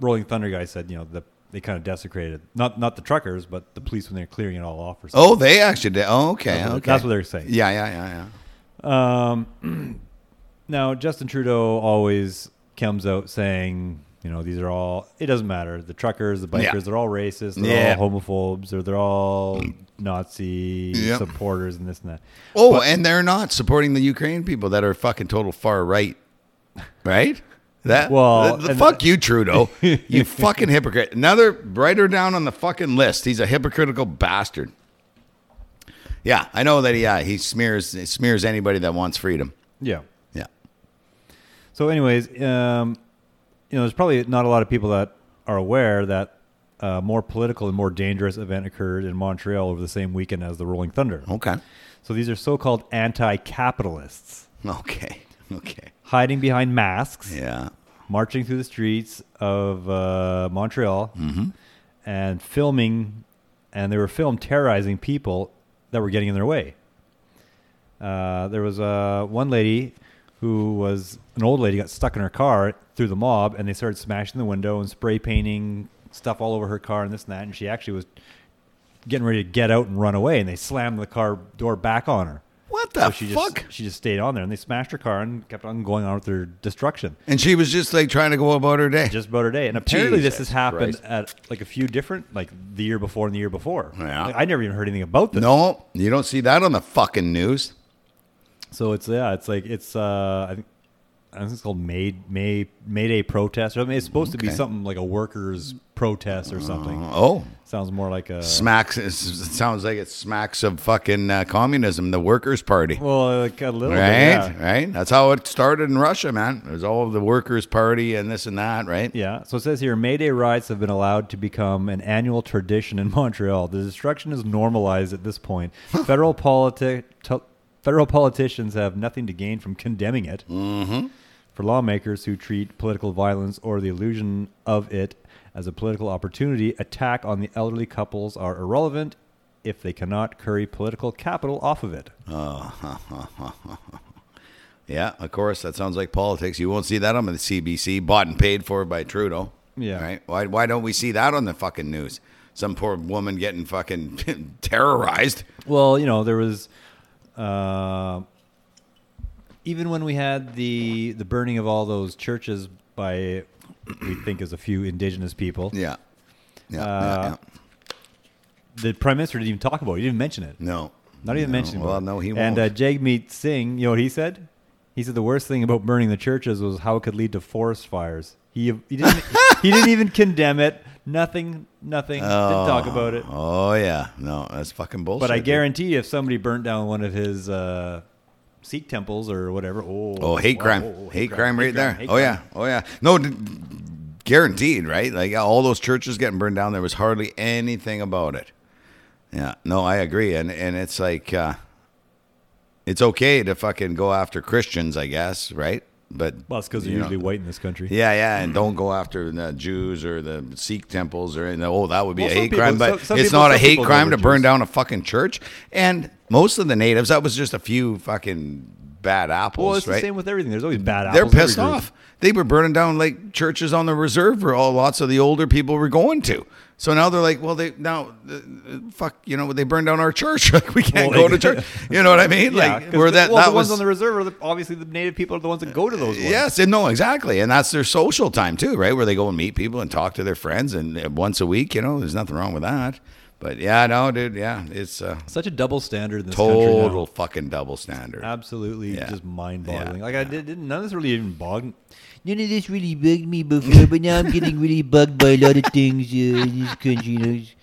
Rolling Thunder guys said, you know, the, they kind of desecrated not not the truckers, but the police when they're clearing it all off or something. Oh, they actually did. Oh, okay. That's what- okay. that's what they're saying. Yeah, yeah, yeah, yeah. Um, now Justin Trudeau always comes out saying, you know, these are all. It doesn't matter. The truckers, the bikers, Yeah. they're all racist. They're Yeah. all homophobes, or they're all Nazi Yep. supporters and this and that. Oh, and they're not supporting the Ukraine people that are fucking total far right, right? That Well, the- the fuck you, Trudeau, you fucking hypocrite. Another writer down on the fucking list. He's a hypocritical bastard. Yeah, I know that. Yeah, he smears he smears anybody that wants freedom. Yeah. Yeah, So, anyways, um, you know, there's probably not a lot of people that are aware that a more political and more dangerous event occurred in Montreal over the same weekend as the Rolling Thunder. okay, So these are so-called anti-capitalists okay, okay. hiding behind masks. Yeah, marching through the streets of uh, Montreal and filming, and they were filmed terrorizing people that were getting in their way. Uh, there was uh, one lady who was an old lady got stuck in her car through the mob, and they started smashing the window and spray painting stuff all over her car and this and that. And she actually was getting ready to get out and run away, and they slammed the car door back on her. what the So she fuck? just she just stayed on there, and they smashed her car and kept on going on with their destruction and she was just like trying to go about her day. just about her day. And apparently, this has happened Christ. at like a few different, like the year before and the year before. Yeah. Like, I never even heard anything about this. no, you don't see that on the fucking news. So it's yeah, it's like it's uh, I think. I think it's called May May May Day protest. I mean, it's supposed to be something like a workers' protest or something. Oh, Sounds more like a smacks. It sounds like it smacks of fucking uh, communism, the Workers' Party. well, like a little Right, bit, yeah. right. That's how it started in Russia, man. There's all the Workers' Party and this and that, right? Yeah. So it says here Mayday riots have been allowed to become an annual tradition in Montreal. The destruction is normalized at this point. Federal politi- to- federal politicians have nothing to gain from condemning it. Mm-hmm. For lawmakers who treat political violence or the illusion of it as a political opportunity, attack on the elderly couples are irrelevant if they cannot curry political capital off of it. Yeah, of course. That sounds like politics. You won't see that on the CBC, bought and paid for by Trudeau. Yeah. Right? Why, why don't we see that on the fucking news? Some poor woman getting fucking terrorized. Well, you know, there was uh, even when we had the the burning of all those churches by we think is a few indigenous people. Yeah. Yeah. Uh, yeah, yeah. The prime minister didn't even talk about it. He didn't mention it. No. Not even No. mention it. Well, no, he And uh, won't. Jagmeet Singh, you know what he said? He said the worst thing about burning the churches was how it could lead to forest fires. He he didn't he didn't even condemn it. Nothing, nothing. Didn't talk about it. Oh, yeah. No, that's fucking bullshit. But I dude. guarantee if somebody burnt down one of his uh, Sikh temples or whatever, oh, Oh, hate wow, crime. oh, hate, crime, right hate there. hate oh, yeah. Oh, yeah. No, d- guaranteed, right? Like all those churches getting burned down, there was hardly anything about it. Yeah. No, I agree. And and it's like uh it's okay to fucking go after Christians, I guess, right? But Well, it's because they're you know, usually white in this country. Yeah, yeah, and don't go after the Jews or the Sikh temples or anything. oh, that would be Well, a hate people- crime. But some- some it's people- not a hate crime to burn down a fucking church. And most of the natives, that was just a few fucking bad apples, Well, it's right? the same with everything. There's always bad apples. They're apples. in every pissed off. They were burning down like churches on the reserve where all lots of the older people were going to, So now they're like, well, they now, uh, uh, fuck, you know, they burned down our church. Like we can't Well, go to church. You know what I mean? Yeah, like where that well, that the was ones on the reserve are the, obviously the native people are the ones that go to those ones. Yes, and no, exactly, and that's their social time too, right? Where they go and meet people and talk to their friends, and uh, once a week, you know, there's nothing wrong with that. But yeah, no, dude, yeah, it's uh, Such a double standard in this country now. total fucking double standard. Absolutely, Yeah. just mind-boggling. Yeah. Like I did, didn't none of this really even bog. None of this really bugged me before, but now I'm getting really bugged by a lot of things uh, in this country. You know, it's,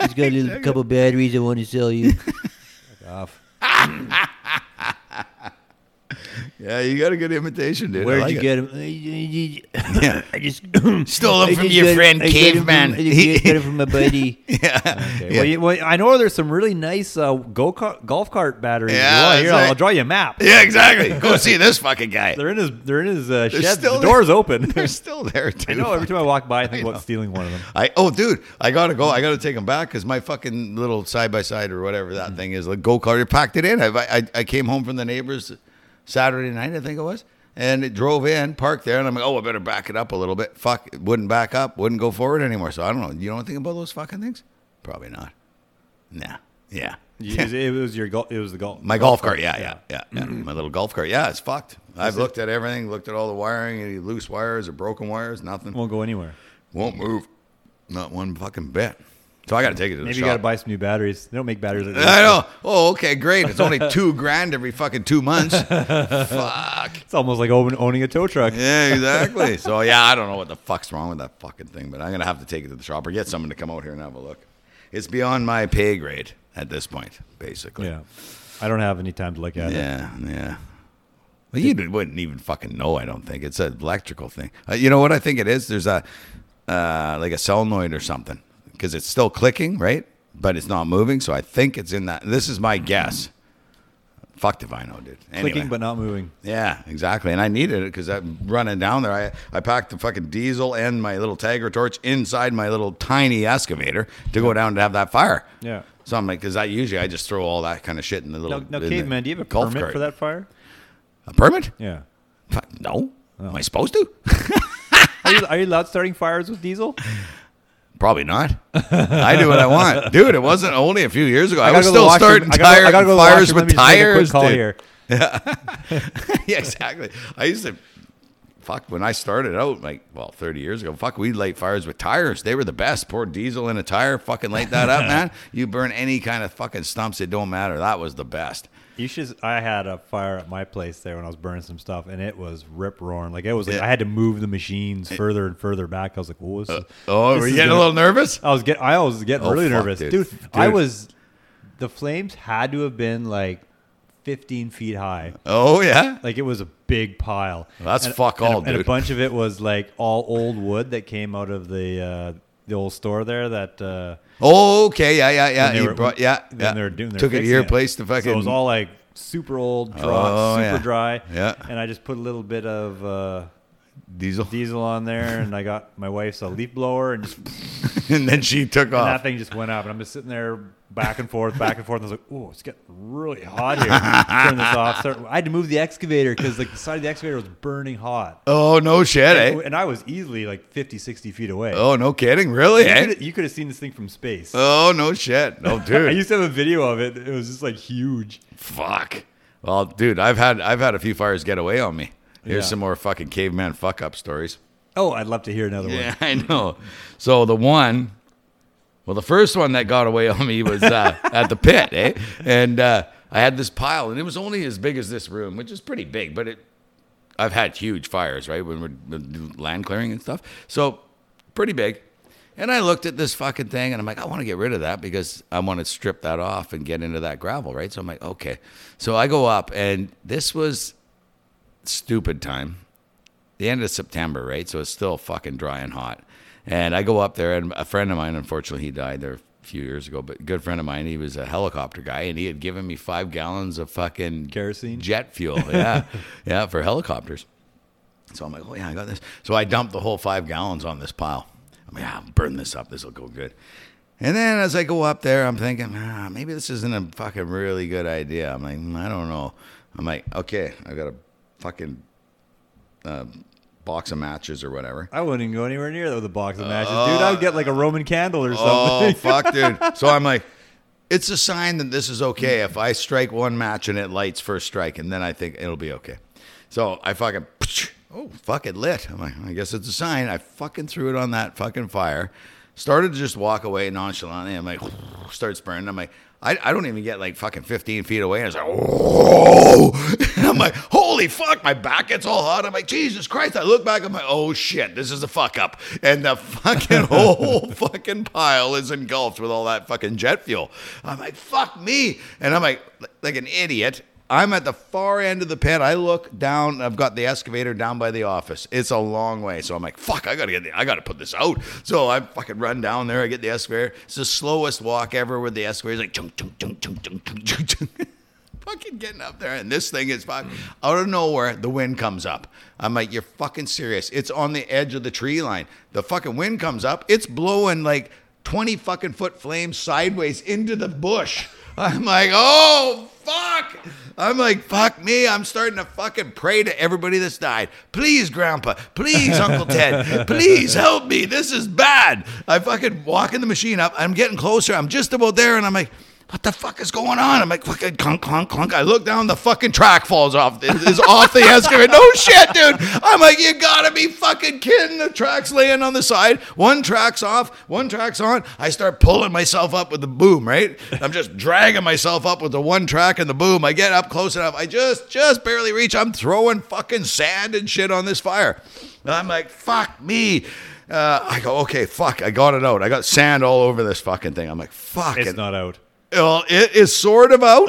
it's got a little couple batteries I want to sell you. Fuck Off. Yeah, you got a good imitation, dude. Where'd like you it. get them? Yeah. I just Stole them from your friend I got 'em from- Caveman. I just got it from my buddy. yeah. Okay. Yeah. Well, you, well, I know there's some really nice uh, go golf cart batteries. Yeah, want, here, I'll, right. I'll draw you a map. Yeah, exactly. Go see this fucking guy. They're in his. They're in his uh, They're shed. The there. door's open. They're still there, too. I know. Every time I walk by, I think I about stealing one of them. I oh dude, I gotta go. I gotta take them back because my fucking little side by side or whatever that Mm. thing is, like go kart, packed it in. I, I I came home from the neighbors Saturday night, I think it was, and it drove in, parked there, and I'm like, oh, I better back it up a little bit. Fuck, it wouldn't back up, wouldn't go forward anymore. So I don't know. You don't think about those fucking things? Probably not. Nah. Yeah. You- It was your golf. It was the golf. My golf cart, yeah, yeah, yeah, yeah. Mm-hmm. My little golf cart, yeah, it's fucked. I've looked at everything, looked at all the wiring, any loose wires or broken wires, nothing. Won't go anywhere. Won't move, not one fucking bit. So I got to take it to the shop. Maybe you shop. got to buy some new batteries. They don't make batteries. Like. I know. Oh, okay, great. It's only two grand every fucking two months. Fuck. It's almost like owning a tow truck. Yeah, exactly. So yeah, I don't know what the fuck's wrong with that fucking thing, but I'm gonna have to take it to the shop or get someone to come out here and have a look. It's beyond my pay grade at this point, basically. Yeah. I don't have any time to look at it. Yeah, yeah. Well, you wouldn't even fucking know. I don't think it's an electrical thing. Uh, you know what I think it is? There's a uh, like a solenoid or something because it's still clicking, right? But it's not moving. So I think it's in that. This is my guess. Fucked if I know, dude. Anyway. Clicking but not moving. Yeah, exactly. And I needed it because I'm running down there. I, I packed the fucking diesel and my little Tiger torch inside my little tiny excavator to go down to have that fire. Yeah. So I'm like, because I usually I just throw all that kind of shit in the little. Now, now in caveman, do you have a permit cart. for that fire? A permit? Yeah. No. Oh. Am I supposed to? Are you, are you allowed starting fires with diesel? Probably not. I do what I want, dude. It wasn't only a few years ago. I, gotta was still starting I gotta- I tire gotta go fires with me just make a quick tires. call dude. here. yeah, exactly. I used to fuck when I started out, like well, thirty years ago. Fuck, we light fires with tires. They were the best. Pour diesel in a tire, fucking light that up, man. You burn any kind of fucking stumps. It don't matter. That was the best. You should. I had a fire at my place there when I was burning some stuff, and it was rip roaring. Like it was like Yeah. I had to move the machines further and further back. I was like, "What was?" Oh, this were you getting a gonna- little nervous? I was get. I was getting Oh, really fuck, nervous, dude. dude. I was. The flames had to have been like 15 feet high. Oh yeah. Like it was a big pile. That's And- fuck and a- all, And a bunch of it was like all old wood that came out of the uh, the old store there. That uh, Oh, okay. Yeah, yeah, yeah. they were- brought, yeah, when yeah. they were doing their Took it to your place to fucking. So it was all like super old, dry, Oh, super yeah. dry. Yeah. And I just put a little bit of uh, diesel, diesel on there, and I got my wife's a leaf blower, and just and then she took and that thing just went up, and I'm just sitting there back and forth, back and forth. And I was like, "Oh, it's getting really hot here." Turn this off. Start, I had to move the excavator because like the side of the excavator was burning hot. Oh no shit, eh? And I was easily like 50, 60 feet away. Oh no kidding, really, you, eh? could, you could have seen this thing from space. Oh no shit, no dude. I used to have a video of it. It was just like huge. Fuck. Well, dude, I've had I've had a few fires get away on me. Here's Yeah. some more fucking caveman fuck up stories. Oh, I'd love to hear another one. Yeah, one. I know. So the one, well, the first one that got away on me was uh, at the pit, eh? And uh, I had this pile, and it was only as big as this room, which is pretty big, but it. I've had huge fires, right, when we're doing land clearing and stuff. So pretty big. And I looked at this fucking thing, and I'm like, I want to get rid of that because I want to strip that off and get into that gravel, right? So I'm like, okay. So I go up, and this was stupid time the end of September, right? So it's still fucking dry and hot. And I go up there, and a friend of mine, unfortunately, he died there a few years ago, but a good friend of mine, he was a helicopter guy, and he had given me five gallons of fucking Kerosene? jet fuel. Yeah. yeah, for helicopters. So I'm like, oh, yeah, I got this. So I dumped the whole five gallons on this pile. I'm like, yeah, I'll burn this up. This will go good. And then as I go up there, I'm thinking, ah, maybe this isn't a fucking really good idea. I'm like, "Mm, I don't know. I'm like, okay, I got a fucking uh, box of matches or whatever. I wouldn't go anywhere near that with a box of matches, dude. I would get like a Roman candle or something. Oh something. fuck, dude. So I'm like, it's a sign that this is okay if I strike one match and it lights first strike, and then I think it'll be okay. So I fucking oh fuck it lit. I'm like, I guess it's a sign. I fucking threw it on that fucking fire. Started to just walk away nonchalantly. I'm like, starts burning. I'm like, I, I don't even get like fucking 15 feet away. And it's like, oh, and I'm like, holy fuck, my back gets all hot. I'm like, Jesus Christ. I look back, I'm like, oh shit, this is a fuck up. And the fucking whole fucking pile is engulfed with all that fucking jet fuel. I'm like, fuck me. And I'm like, like an idiot. I'm at the far end of the pit. I look down. I've got the excavator down by the office. It's a long way, so I'm like, "Fuck! I gotta get. The, I gotta put this out." So I fucking run down there. I get the excavator. It's the slowest walk ever with the excavator. It's like chunk, chunk, chunk, chunk, chunk, chunk, chunk, fucking getting up there, and this thing is fucking out of nowhere. The wind comes up. I'm like, "You're fucking serious?" It's on the edge of the tree line. The fucking wind comes up. It's blowing like 20 fucking foot flames sideways into the bush. I'm like, oh, fuck. I'm like, fuck me. I'm starting to fucking pray to everybody that's died. Please, Grandpa. Please, Uncle Ted. Please help me. This is bad. I fucking walking the machine up. I'm getting closer. I'm just about there. And I'm like, what the fuck is going on? I'm like, fucking clunk, clunk, clunk. I look down, the fucking track falls off. is off the excavator. No shit, dude. I'm like, you gotta be fucking kidding. The track's laying on the side. One track's off, one track's on. I start pulling myself up with the boom, right? I'm just dragging myself up with the one track and the boom. I get up close enough. I just, just barely reach. I'm throwing fucking sand and shit on this fire. And I'm like, fuck me. Uh, I go, okay, fuck. I got it out. I got sand all over this fucking thing. I'm like, fuck. it's And- not out. Well, it is sort of out,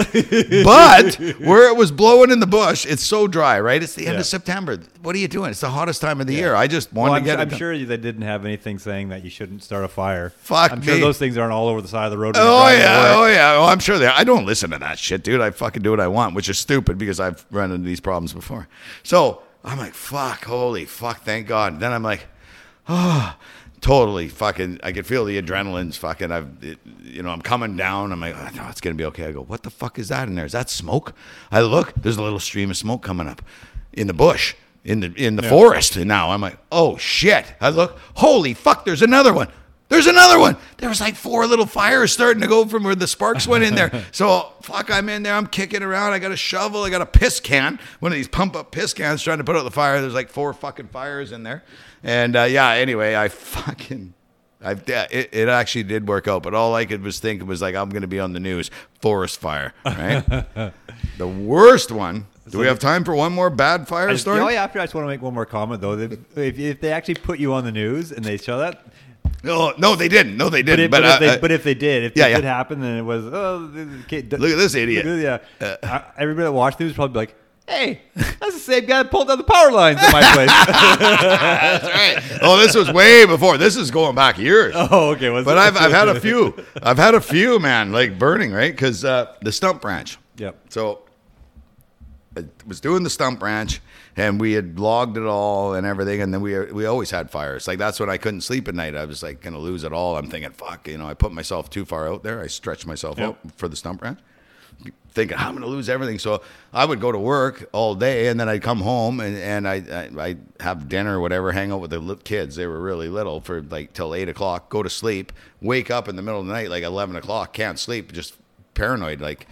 but where it was blowing in the bush, it's so dry, right? It's the end Yeah. of September. What are you doing? It's the hottest time of the year. I just wanted Well, to I'm, get I'm sure they didn't have anything saying that you shouldn't start a fire. Fuck I'm sure me. those things aren't all over the side of the road. Oh yeah, oh yeah. Oh, I'm sure they. I don't listen to that shit, dude. I fucking do what I want, which is stupid because I've run into these problems before. So I'm like, fuck, holy fuck, thank God. then I'm like, oh, totally fucking. I could feel the adrenaline's fucking. I've, it, you know, I'm coming down. I'm like, oh, no, it's gonna be okay. I go, what the fuck is that in there? Is that smoke? I look. There's a little stream of smoke coming up in the bush. In the in the forest, and now I'm like, oh shit! I look, holy fuck! There's another one. There's another one. There was like four little fires starting to go from where the sparks went in there. So fuck, I'm in there. I'm kicking around. I got a shovel. I got a piss can. One of these pump up piss cans trying to put out the fire. There's like four fucking fires in there. And uh, yeah. Anyway, I fucking. I, it, it actually did work out, but all I could was think was like I'm going to be on the news. Forest fire, right? the worst one. Do we have time for one more bad fire I, story? oh, yeah, after I just want to make one more comment though. If, if they actually put you on the news and they show that, No, no, they didn't. No, they didn't. if, But, but, if uh, they, uh, but if they did, if yeah, it yeah. did happen, then it was oh, kid, Look at this idiot. Uh, at- yeah, I- everybody that watched news would probably like, "Hey, that's the same guy that pulled down the power lines at my place." That's right. Oh, this was way before. This is going back years. oh, okay. Was But? I've, I've had a few. I've had a few, man, like burning, right? Because uh, the stump branch. Yep. So I was doing the stump branch, and we had logged it all and everything, and then we we always had fires. Like that's when I couldn't sleep at night. I was like gonna lose it all. I'm thinking, fuck, you know, I put myself too far out there. I stretched myself Yep. out for the stump branch. Thinking I'm going to lose everything, so I would go to work all day, and then I'd come home and and I I I'd have dinner or whatever, hang out with the kids. They were really little for like till eight o'clock. Go to sleep, wake up in the middle of the night like eleven o'clock, can't sleep, just paranoid. Like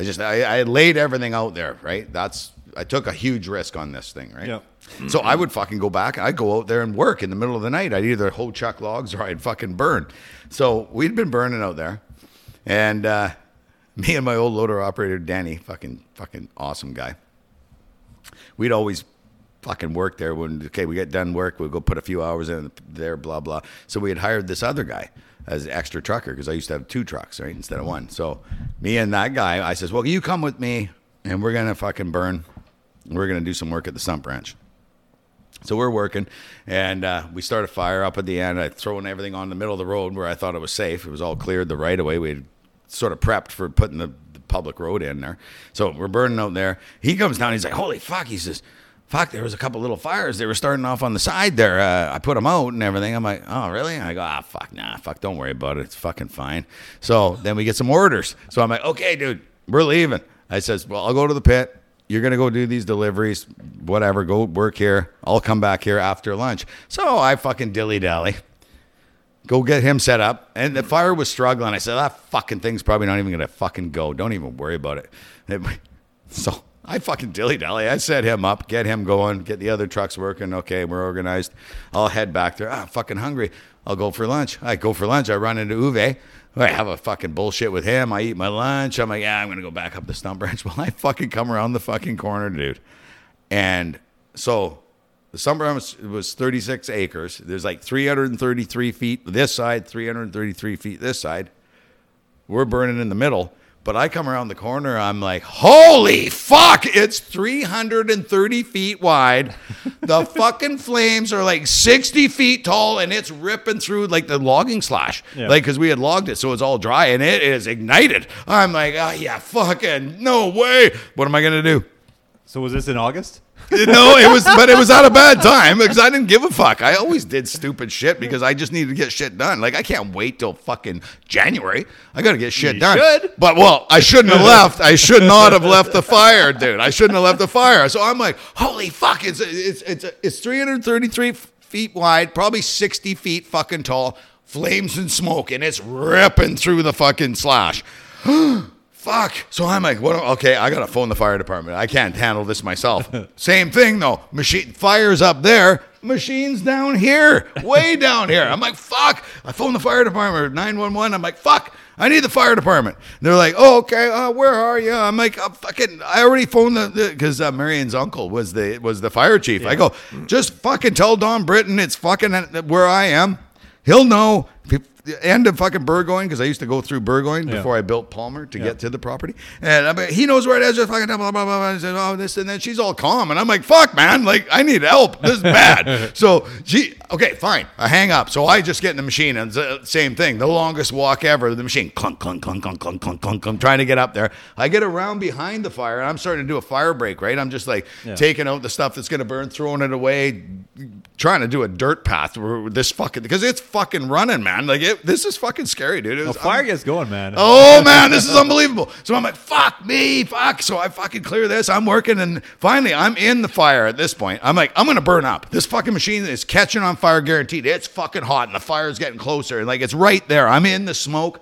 I just I, I laid everything out there, right? That's I took a huge risk on this thing, right? Yep. So I would fucking go back. I'd go out there and work in the middle of the night. I'd either hoe chuck logs or I'd fucking burn. So we'd been burning out there, and uh, me and my old loader operator Danny, fucking fucking awesome guy. We'd always fucking work there when okay we get done work we'll go put a few hours in there blah blah so we had hired this other guy as extra trucker because i used to have two trucks right instead of one so me and that guy i says well you come with me and we're gonna fucking burn we're gonna do some work at the stump ranch so we're working, and uh, we start a fire up at the end. I throwing everything on the middle of the road where I thought it was safe. It was all cleared the right of way. We had sort of prepped for putting the, the public road in there. So we're burning out there. He comes down. He's like, "Holy fuck!" He says, "Fuck!" There was a couple little fires. They were starting off on the side there. Uh, I put them out and everything. I'm like, "Oh, really?" I go, "Ah, fuck, nah, fuck. Don't worry about it. It's fucking fine." So then we get some orders. So I'm like, "Okay, dude, we're leaving." I says, "Well, I'll go to the pit." You're gonna go do these deliveries, whatever. Go work here. I'll come back here after lunch. So I fucking dilly dally. Go get him set up, and the fire was struggling. I said, "That fucking thing's probably not even gonna fucking go. Don't even worry about it." It- so I fucking dilly dally. I set him up, get him going, get the other trucks working. Okay, we're organized. I'll head back there. Ah, I'm fucking hungry. I'll go for lunch. I go for lunch. I run into Uwe. I have a fucking bullshit with him. I eat my lunch. I'm like, yeah, I'm gonna go back up the stump branch. Well, I fucking come around the fucking corner, dude. And so the stump branch was 36 acres. There's like 333 feet this side, 333 feet this side. We're burning in the middle. But I come around the corner, I'm like, holy fuck, it's 330 feet wide. The fucking flames are like 60 feet tall and it's ripping through like the logging slash. Yeah. Like, because we had logged it, so it's all dry and it is ignited. I'm like, oh, yeah, fucking no way. What am I to do? So was this in August? No, it was, but it was at a bad time because I didn't give a fuck. I always did stupid shit because I just needed to get shit done. Like I can't wait till fucking January. I got to get shit You done. should. But well, I shouldn't have left. I should not have left the fire, dude. I shouldn't have left the fire. So I'm like, holy fuck! It's it's it's it's 333 feet wide, probably 60 feet fucking tall, flames and smoke, and it's ripping through the fucking slash. Fuck. So I'm like, what? Okay, I gotta phone the fire department. I can't handle this myself. Same thing though. Machine fires up there. Machines down here, way down here. I'm like, fuck. I phone the fire department, 911. I'm like, fuck. I need the fire department. And they're like, oh, okay. Uh, where are you? I'm like, I'm fucking. I already phoned the because uh, Marion's uncle was the was the fire chief. I go, just fucking tell Don Britton it's fucking where I am. He'll know. End of fucking Burgoyne because I used to go through Burgoyne Yeah. before I built Palmer to get to the property. And I mean, he knows where it is. Just fucking blah, blah, blah, blah. Oh, this and then she's all calm. And I'm like, fuck, man. Like, I need help. This is bad. so she, okay, fine. I hang up. So I just get in the machine and the same thing. The longest walk ever. The machine clunk, clunk, clunk, clunk, clunk, clunk, clunk. I'm trying to get up there. I get around behind the fire and I'm starting to do a fire break, right? I'm just like Yeah. taking out the stuff that's going to burn, throwing it away, trying to do a dirt path where this fucking, because it's fucking running, man. Like, it, this is fucking scary, dude. It The fire gets going, man. Oh man, this is unbelievable. So I'm like, fuck me, fuck. So I fucking clear this. I'm working, and finally, I'm in the fire at this point. I'm like, I'm gonna burn up. This fucking machine is catching on fire, guaranteed. It's fucking hot, and the fire's getting closer. And like, it's right there. I'm in the smoke.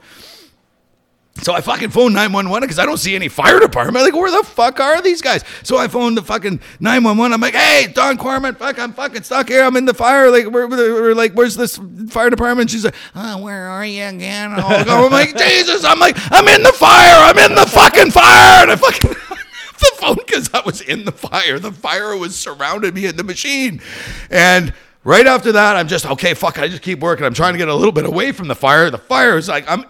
So I fucking phoned 911 because I don't see any fire department. Like, where the fuck are these guys? So I phoned the fucking 911. I'm like, hey, Don Corman, fuck, I'm fucking stuck here. I'm in the fire. Like, we're, we're like, where's this fire department? She's like, oh, where are you again? I'm like, Jesus, I'm like, I'm in the fire. I'm in the fucking fire. And I fucking. the phone because I was in the fire. The fire was surrounding me in the machine. And right after that, I'm just, okay, fuck, I just keep working. I'm trying to get a little bit away from the fire. The fire is like, I'm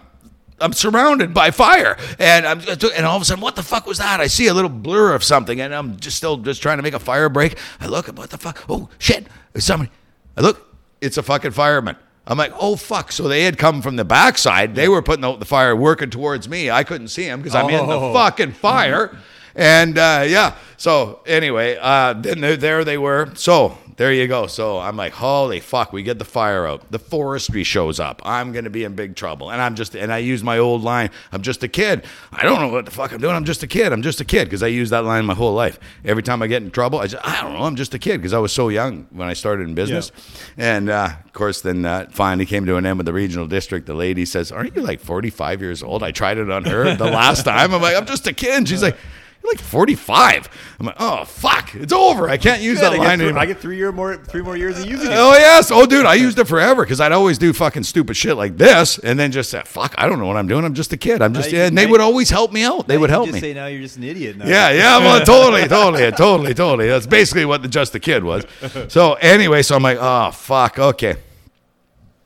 I'm surrounded by fire, and I'm and all of a sudden, what the fuck was that? I see a little blur of something, and I'm just still just trying to make a fire break. I look, what the fuck? Oh shit! Somebody. I look, it's a fucking fireman. I'm like, oh fuck! So they had come from the backside. They were putting out the fire, working towards me. I couldn't see them because I'm in the Oh. fucking fire. And uh, yeah, so anyway, uh, then there they were. So there you go. So I'm like, holy fuck, we get the fire out. The forestry shows up. I'm gonna be in big trouble. And I'm just, and I use my old line. I'm just a kid. I don't know what the fuck I'm doing. I'm just a kid. I'm just a kid because I use that line my whole life. Every time I get in trouble, I just, I don't know. I'm just a kid because I was so young when I started in business. And uh, of course, then uh, finally came to an end with the regional district. The lady says, "Aren't you like 45 years old?" I tried it on her the last time. I'm like, I'm just a kid. And she's like. You're like 45. I'm like, oh fuck, it's over. I can't use Good, that I, line three, anymore. I get three year more, three more years of using it. Oh yes, oh dude, I used it forever because I'd always do fucking stupid shit like this, and then just say, "Fuck, I don't know what I'm doing. I'm just a kid. I'm just." Yeah, and they now would always help me out. They would help me. Say now you're just an idiot. Now. Yeah, yeah, well, totally, totally, totally, totally. That's basically what the just a kid was. So anyway, so I'm like, oh fuck, okay.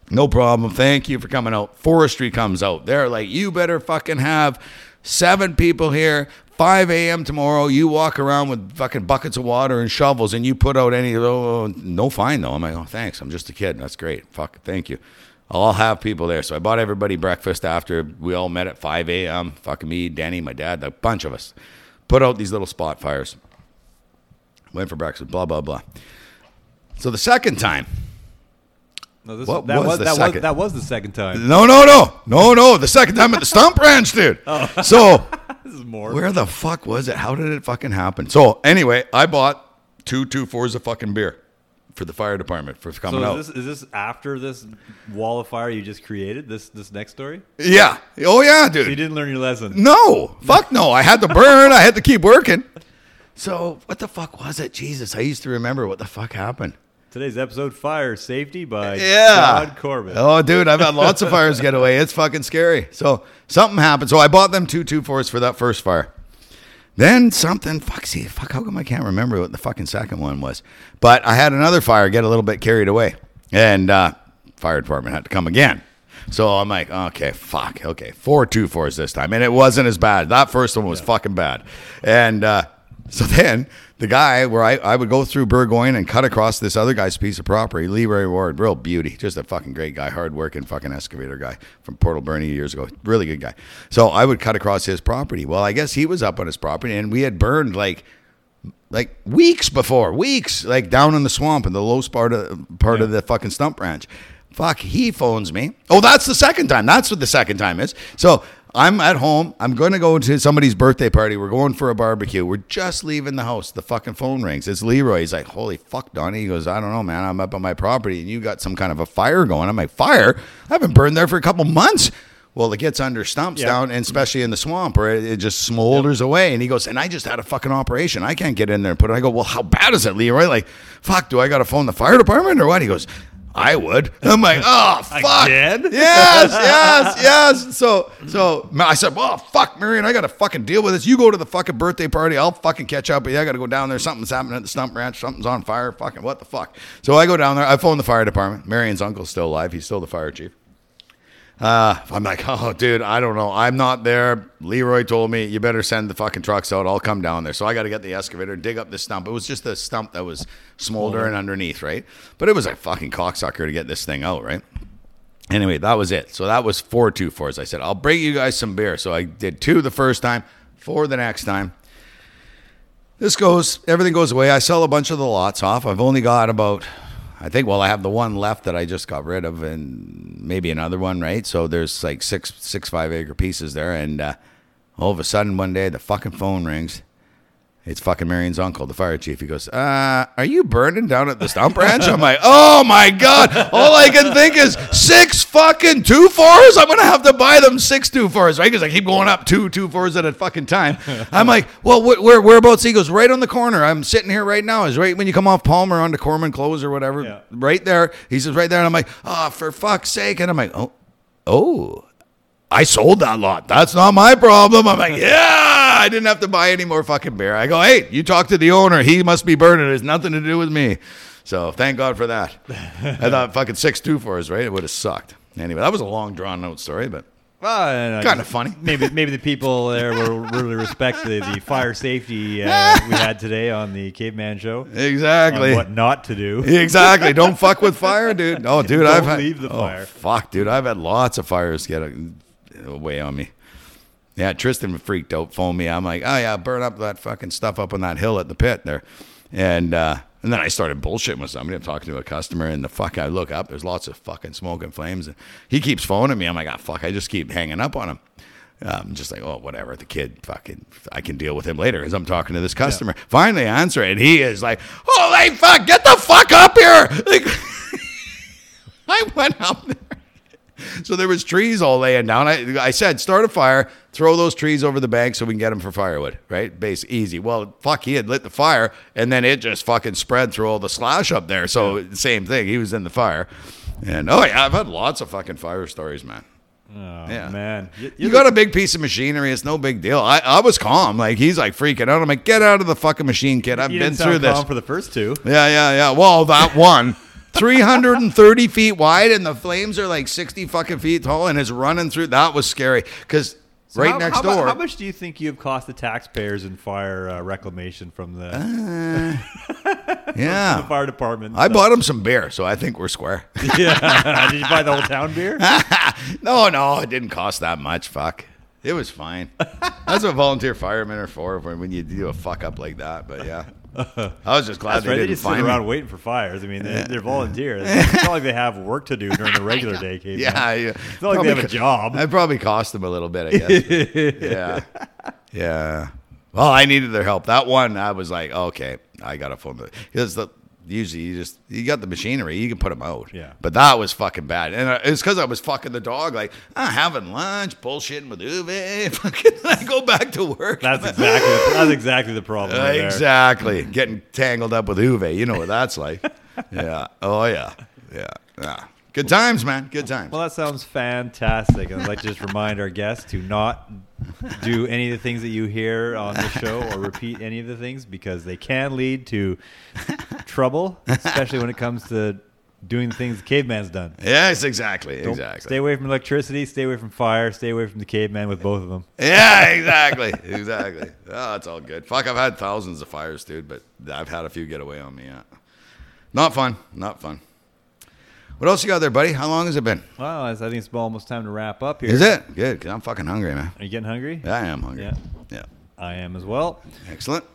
No problem. Thank you for coming out. Forestry comes out. They're like, you better fucking have seven people here. 5 a.m. tomorrow, you walk around with fucking buckets of water and shovels and you put out any, oh, no fine though. I'm like, oh, thanks. I'm just a kid. That's great. Fuck, thank you. I'll have people there. So I bought everybody breakfast after we all met at 5 a.m. Fucking me, Danny, my dad, a bunch of us. Put out these little spot fires. Went for breakfast, blah, blah, blah. So the second time, No, this, What that was was, the that second? was that was the second time. No, no, no, no, no. The second time at the stump ranch, dude. Oh. So This is more. where the fuck was it? How did it fucking happen? So anyway, I bought two two fours of fucking beer for the fire department for coming so out. is this, is this after this wall of fire you just created? This this next story? yeah. Oh yeah, dude. So you didn't learn your lesson. No, fuck no. I had to burn. I had to keep working. So what the fuck was it? Jesus, I used to remember what the fuck happened. Today's episode: Fire Safety by Yeah. Todd Corbett. Oh, dude, I've had lots of fires get away. It's fucking scary. So something happened. So I bought them two two fours for that first fire. Then something, fuck, see, fuck, how come I can't remember what the fucking second one was? But I had another fire get a little bit carried away, and uh, fire department had to come again. So I'm like, okay, fuck, okay, four two fours this time, and it wasn't as bad. That first one was fucking bad, and uh, so then the guy where I, I would go through Burgoyne and cut across this other guy's piece of property, Leroy Ward, real beauty, just a fucking great guy, hardworking fucking excavator guy from Port Alberni years ago, really good guy. So I would cut across his property. Well, I guess he was up on his property, and we had burned like like weeks before, weeks, like down in the swamp in the low part of part of the fucking stump ranch. Fuck, he phones me. Oh, that's the second time. That's what the second time is. So I'm at home. I'm going to go to somebody's birthday party. We're going for a barbecue. We're just leaving the house. The fucking phone rings. It's Leroy. He's like, "Holy fuck, Donnie." He goes, "I don't know, man. I'm up on my property, and you got some kind of a fire going." I'm like, "Fire? I haven't burned there for a couple months." Well, it gets under stumps Yeah. down, and especially in the swamp where it, it just smolders away. And he goes, and I just had a fucking operation. I can't get in there and put it. I go, well, how bad is it, Leroy? Like, fuck, do I got to phone the fire department or what? He goes, I would. I'm like, oh fuck. Again? Yes, yes, yes. So, so I said, well, fuck, Marion, I got to fucking deal with this. You go to the fucking birthday party. I'll fucking catch up with you. I got to go down there. Something's happening at the stump ranch. Something's on fire. Fucking what the fuck? So I go down there. I phone the fire department. Marion's uncle's still alive. He's still the fire chief. Uh, I'm like, oh, dude, I don't know. I'm not there. Leroy told me you better send the fucking trucks out. I'll come down there. So I got to get the excavator, dig up this stump. It was just a stump that was smoldering underneath, right? But it was a fucking cocksucker to get this thing out, right? Anyway, that was it. So that was four two fours. I said, I'll bring you guys some beer. So I did two the first time, four the next time. This goes, everything goes away. I sell a bunch of the lots off. I've only got about, I think, well, I have the one left that I just got rid of, and maybe another one, right? So there's like six, six five acre pieces there, and uh, all of a sudden one day the fucking phone rings. It's fucking Marion's uncle, the fire chief. He goes, uh, are you burning down at the stump ranch? I'm like, oh my God. All I can think is six fucking two fours. I'm going to have to buy them six two fours, right? Because I keep going up two two fours at a fucking time. I'm like, well, wh- where, whereabouts? He goes, right on the corner. I'm sitting here right now. Is right when you come off Palmer onto Corman Close or whatever. Yeah. Right there. He says, right there. And I'm like, oh, for fuck's sake. And I'm like, oh, oh. I sold that lot. That's not my problem. I'm like, yeah, I didn't have to buy any more fucking beer. I go, hey, you talk to the owner. He must be burning. It has nothing to do with me. So thank God for that. I thought fucking six two for us, right? It would have sucked. Anyway, that was a long drawn out story, but Well, Kinda funny. Maybe maybe the people there will really respect the, the fire safety uh, we had today on the Caveman Show. exactly. What not to do. Exactly. Don't fuck with fire, dude. Oh, dude, Don't I've had, leave the oh, fire. Fuck, dude, I've had lots of fires get away on me. Yeah, Tristan freaked out, phoned me. I'm like, oh yeah, burn up that fucking stuff up on that hill at the pit there, and uh, and then I started bullshitting with somebody. I'm talking to a customer, and the fuck, I look up. There's lots of fucking smoke and flames, and he keeps phoning me. I'm like, ah, fuck. I just keep hanging up on him. I'm just like, oh, whatever. The kid, fucking, I can deal with him later as I'm talking to this customer. Finally, I answer it, and he is like, holy fuck, get the fuck up here! Like, I went up there. So there was trees all laying down. I, I said, start a fire, throw those trees over the bank so we can get them for firewood, right? Base easy. Well, fuck, he had lit the fire, and then it just fucking spread through all the slash up there. So same thing. He was in the fire, and oh yeah, I've had lots of fucking fire stories, man. Oh, Yeah. man. Y- You you're got a big piece of machinery. It's no big deal. I, I was calm. Like he's like freaking out. I'm like, get out of the fucking machine, kid. I've you been through this. calm for the first two. Yeah, yeah, yeah. Well, that one. 330 feet wide and the flames are like 60 fucking feet tall and it's running through. That was scary because So right how- next how door. How much do you think you've cost the taxpayers in fire uh, reclamation from the, yeah. the fire department? I bought him some beer, so I think we're square. yeah. Did you buy the whole town beer? no, no, it didn't cost that much. Fuck. It was fine. That's what volunteer firemen are for when you do a fuck up like that. But yeah. I was just glad That's they right. They didn't just sit around me. waiting for fires. I mean, they, they're volunteers. It's not like they have work to do during the regular day. Yeah, yeah. It's not like they have a job. I probably cost them a little bit, I guess. yeah. Yeah. Well, I needed their help. That one, I was like, okay, I got to phone the because the usually you just you got the machinery, you can put them out. Yeah. But that was fucking bad, and uh, it's because I was fucking the dog, like ah, having lunch, bullshitting with Uwe. Fucking, I go back to work. That's exactly the, that's exactly the problem. right there. exactly getting tangled up with Uwe. You know what that's like. yeah. Oh yeah. Yeah. Yeah. Good times, man. Good times. Well, that sounds fantastic. And I'd like to just remind our guests to not do any of the things that you hear on the show or repeat any of the things because they can lead to trouble, especially when it comes to doing the things the caveman's done. yes, exactly. Don't- exactly. Stay away from electricity, stay away from fire, stay away from the caveman with both of them. Yeah, exactly, exactly. Oh, it's all good. Fuck, I've had thousands of fires, dude, but I've had a few get away on me. Yeah, not fun, not fun. What else you got there, buddy? How long has it been? Well, I think it's almost time to wrap up here. Is it good? Cause I'm fucking hungry, man. Are you getting hungry? Yeah, I am hungry. Yeah. yeah. I am as well. Excellent.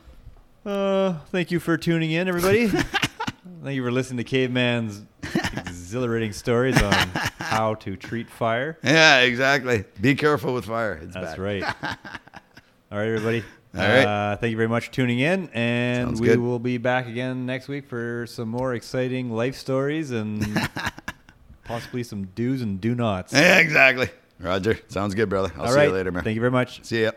Uh, thank you for tuning in, everybody. thank you for listening to Caveman's exhilarating stories on how to treat fire. Yeah, exactly. Be careful with fire. It's That's bad. right. All right, everybody. All right. Uh, thank you very much for tuning in, and Sounds we good. will be back again next week for some more exciting life stories and possibly some do's and do nots. Yeah, exactly. Roger. Sounds good, brother. I'll All see right. you later, man. Thank you very much. See ya.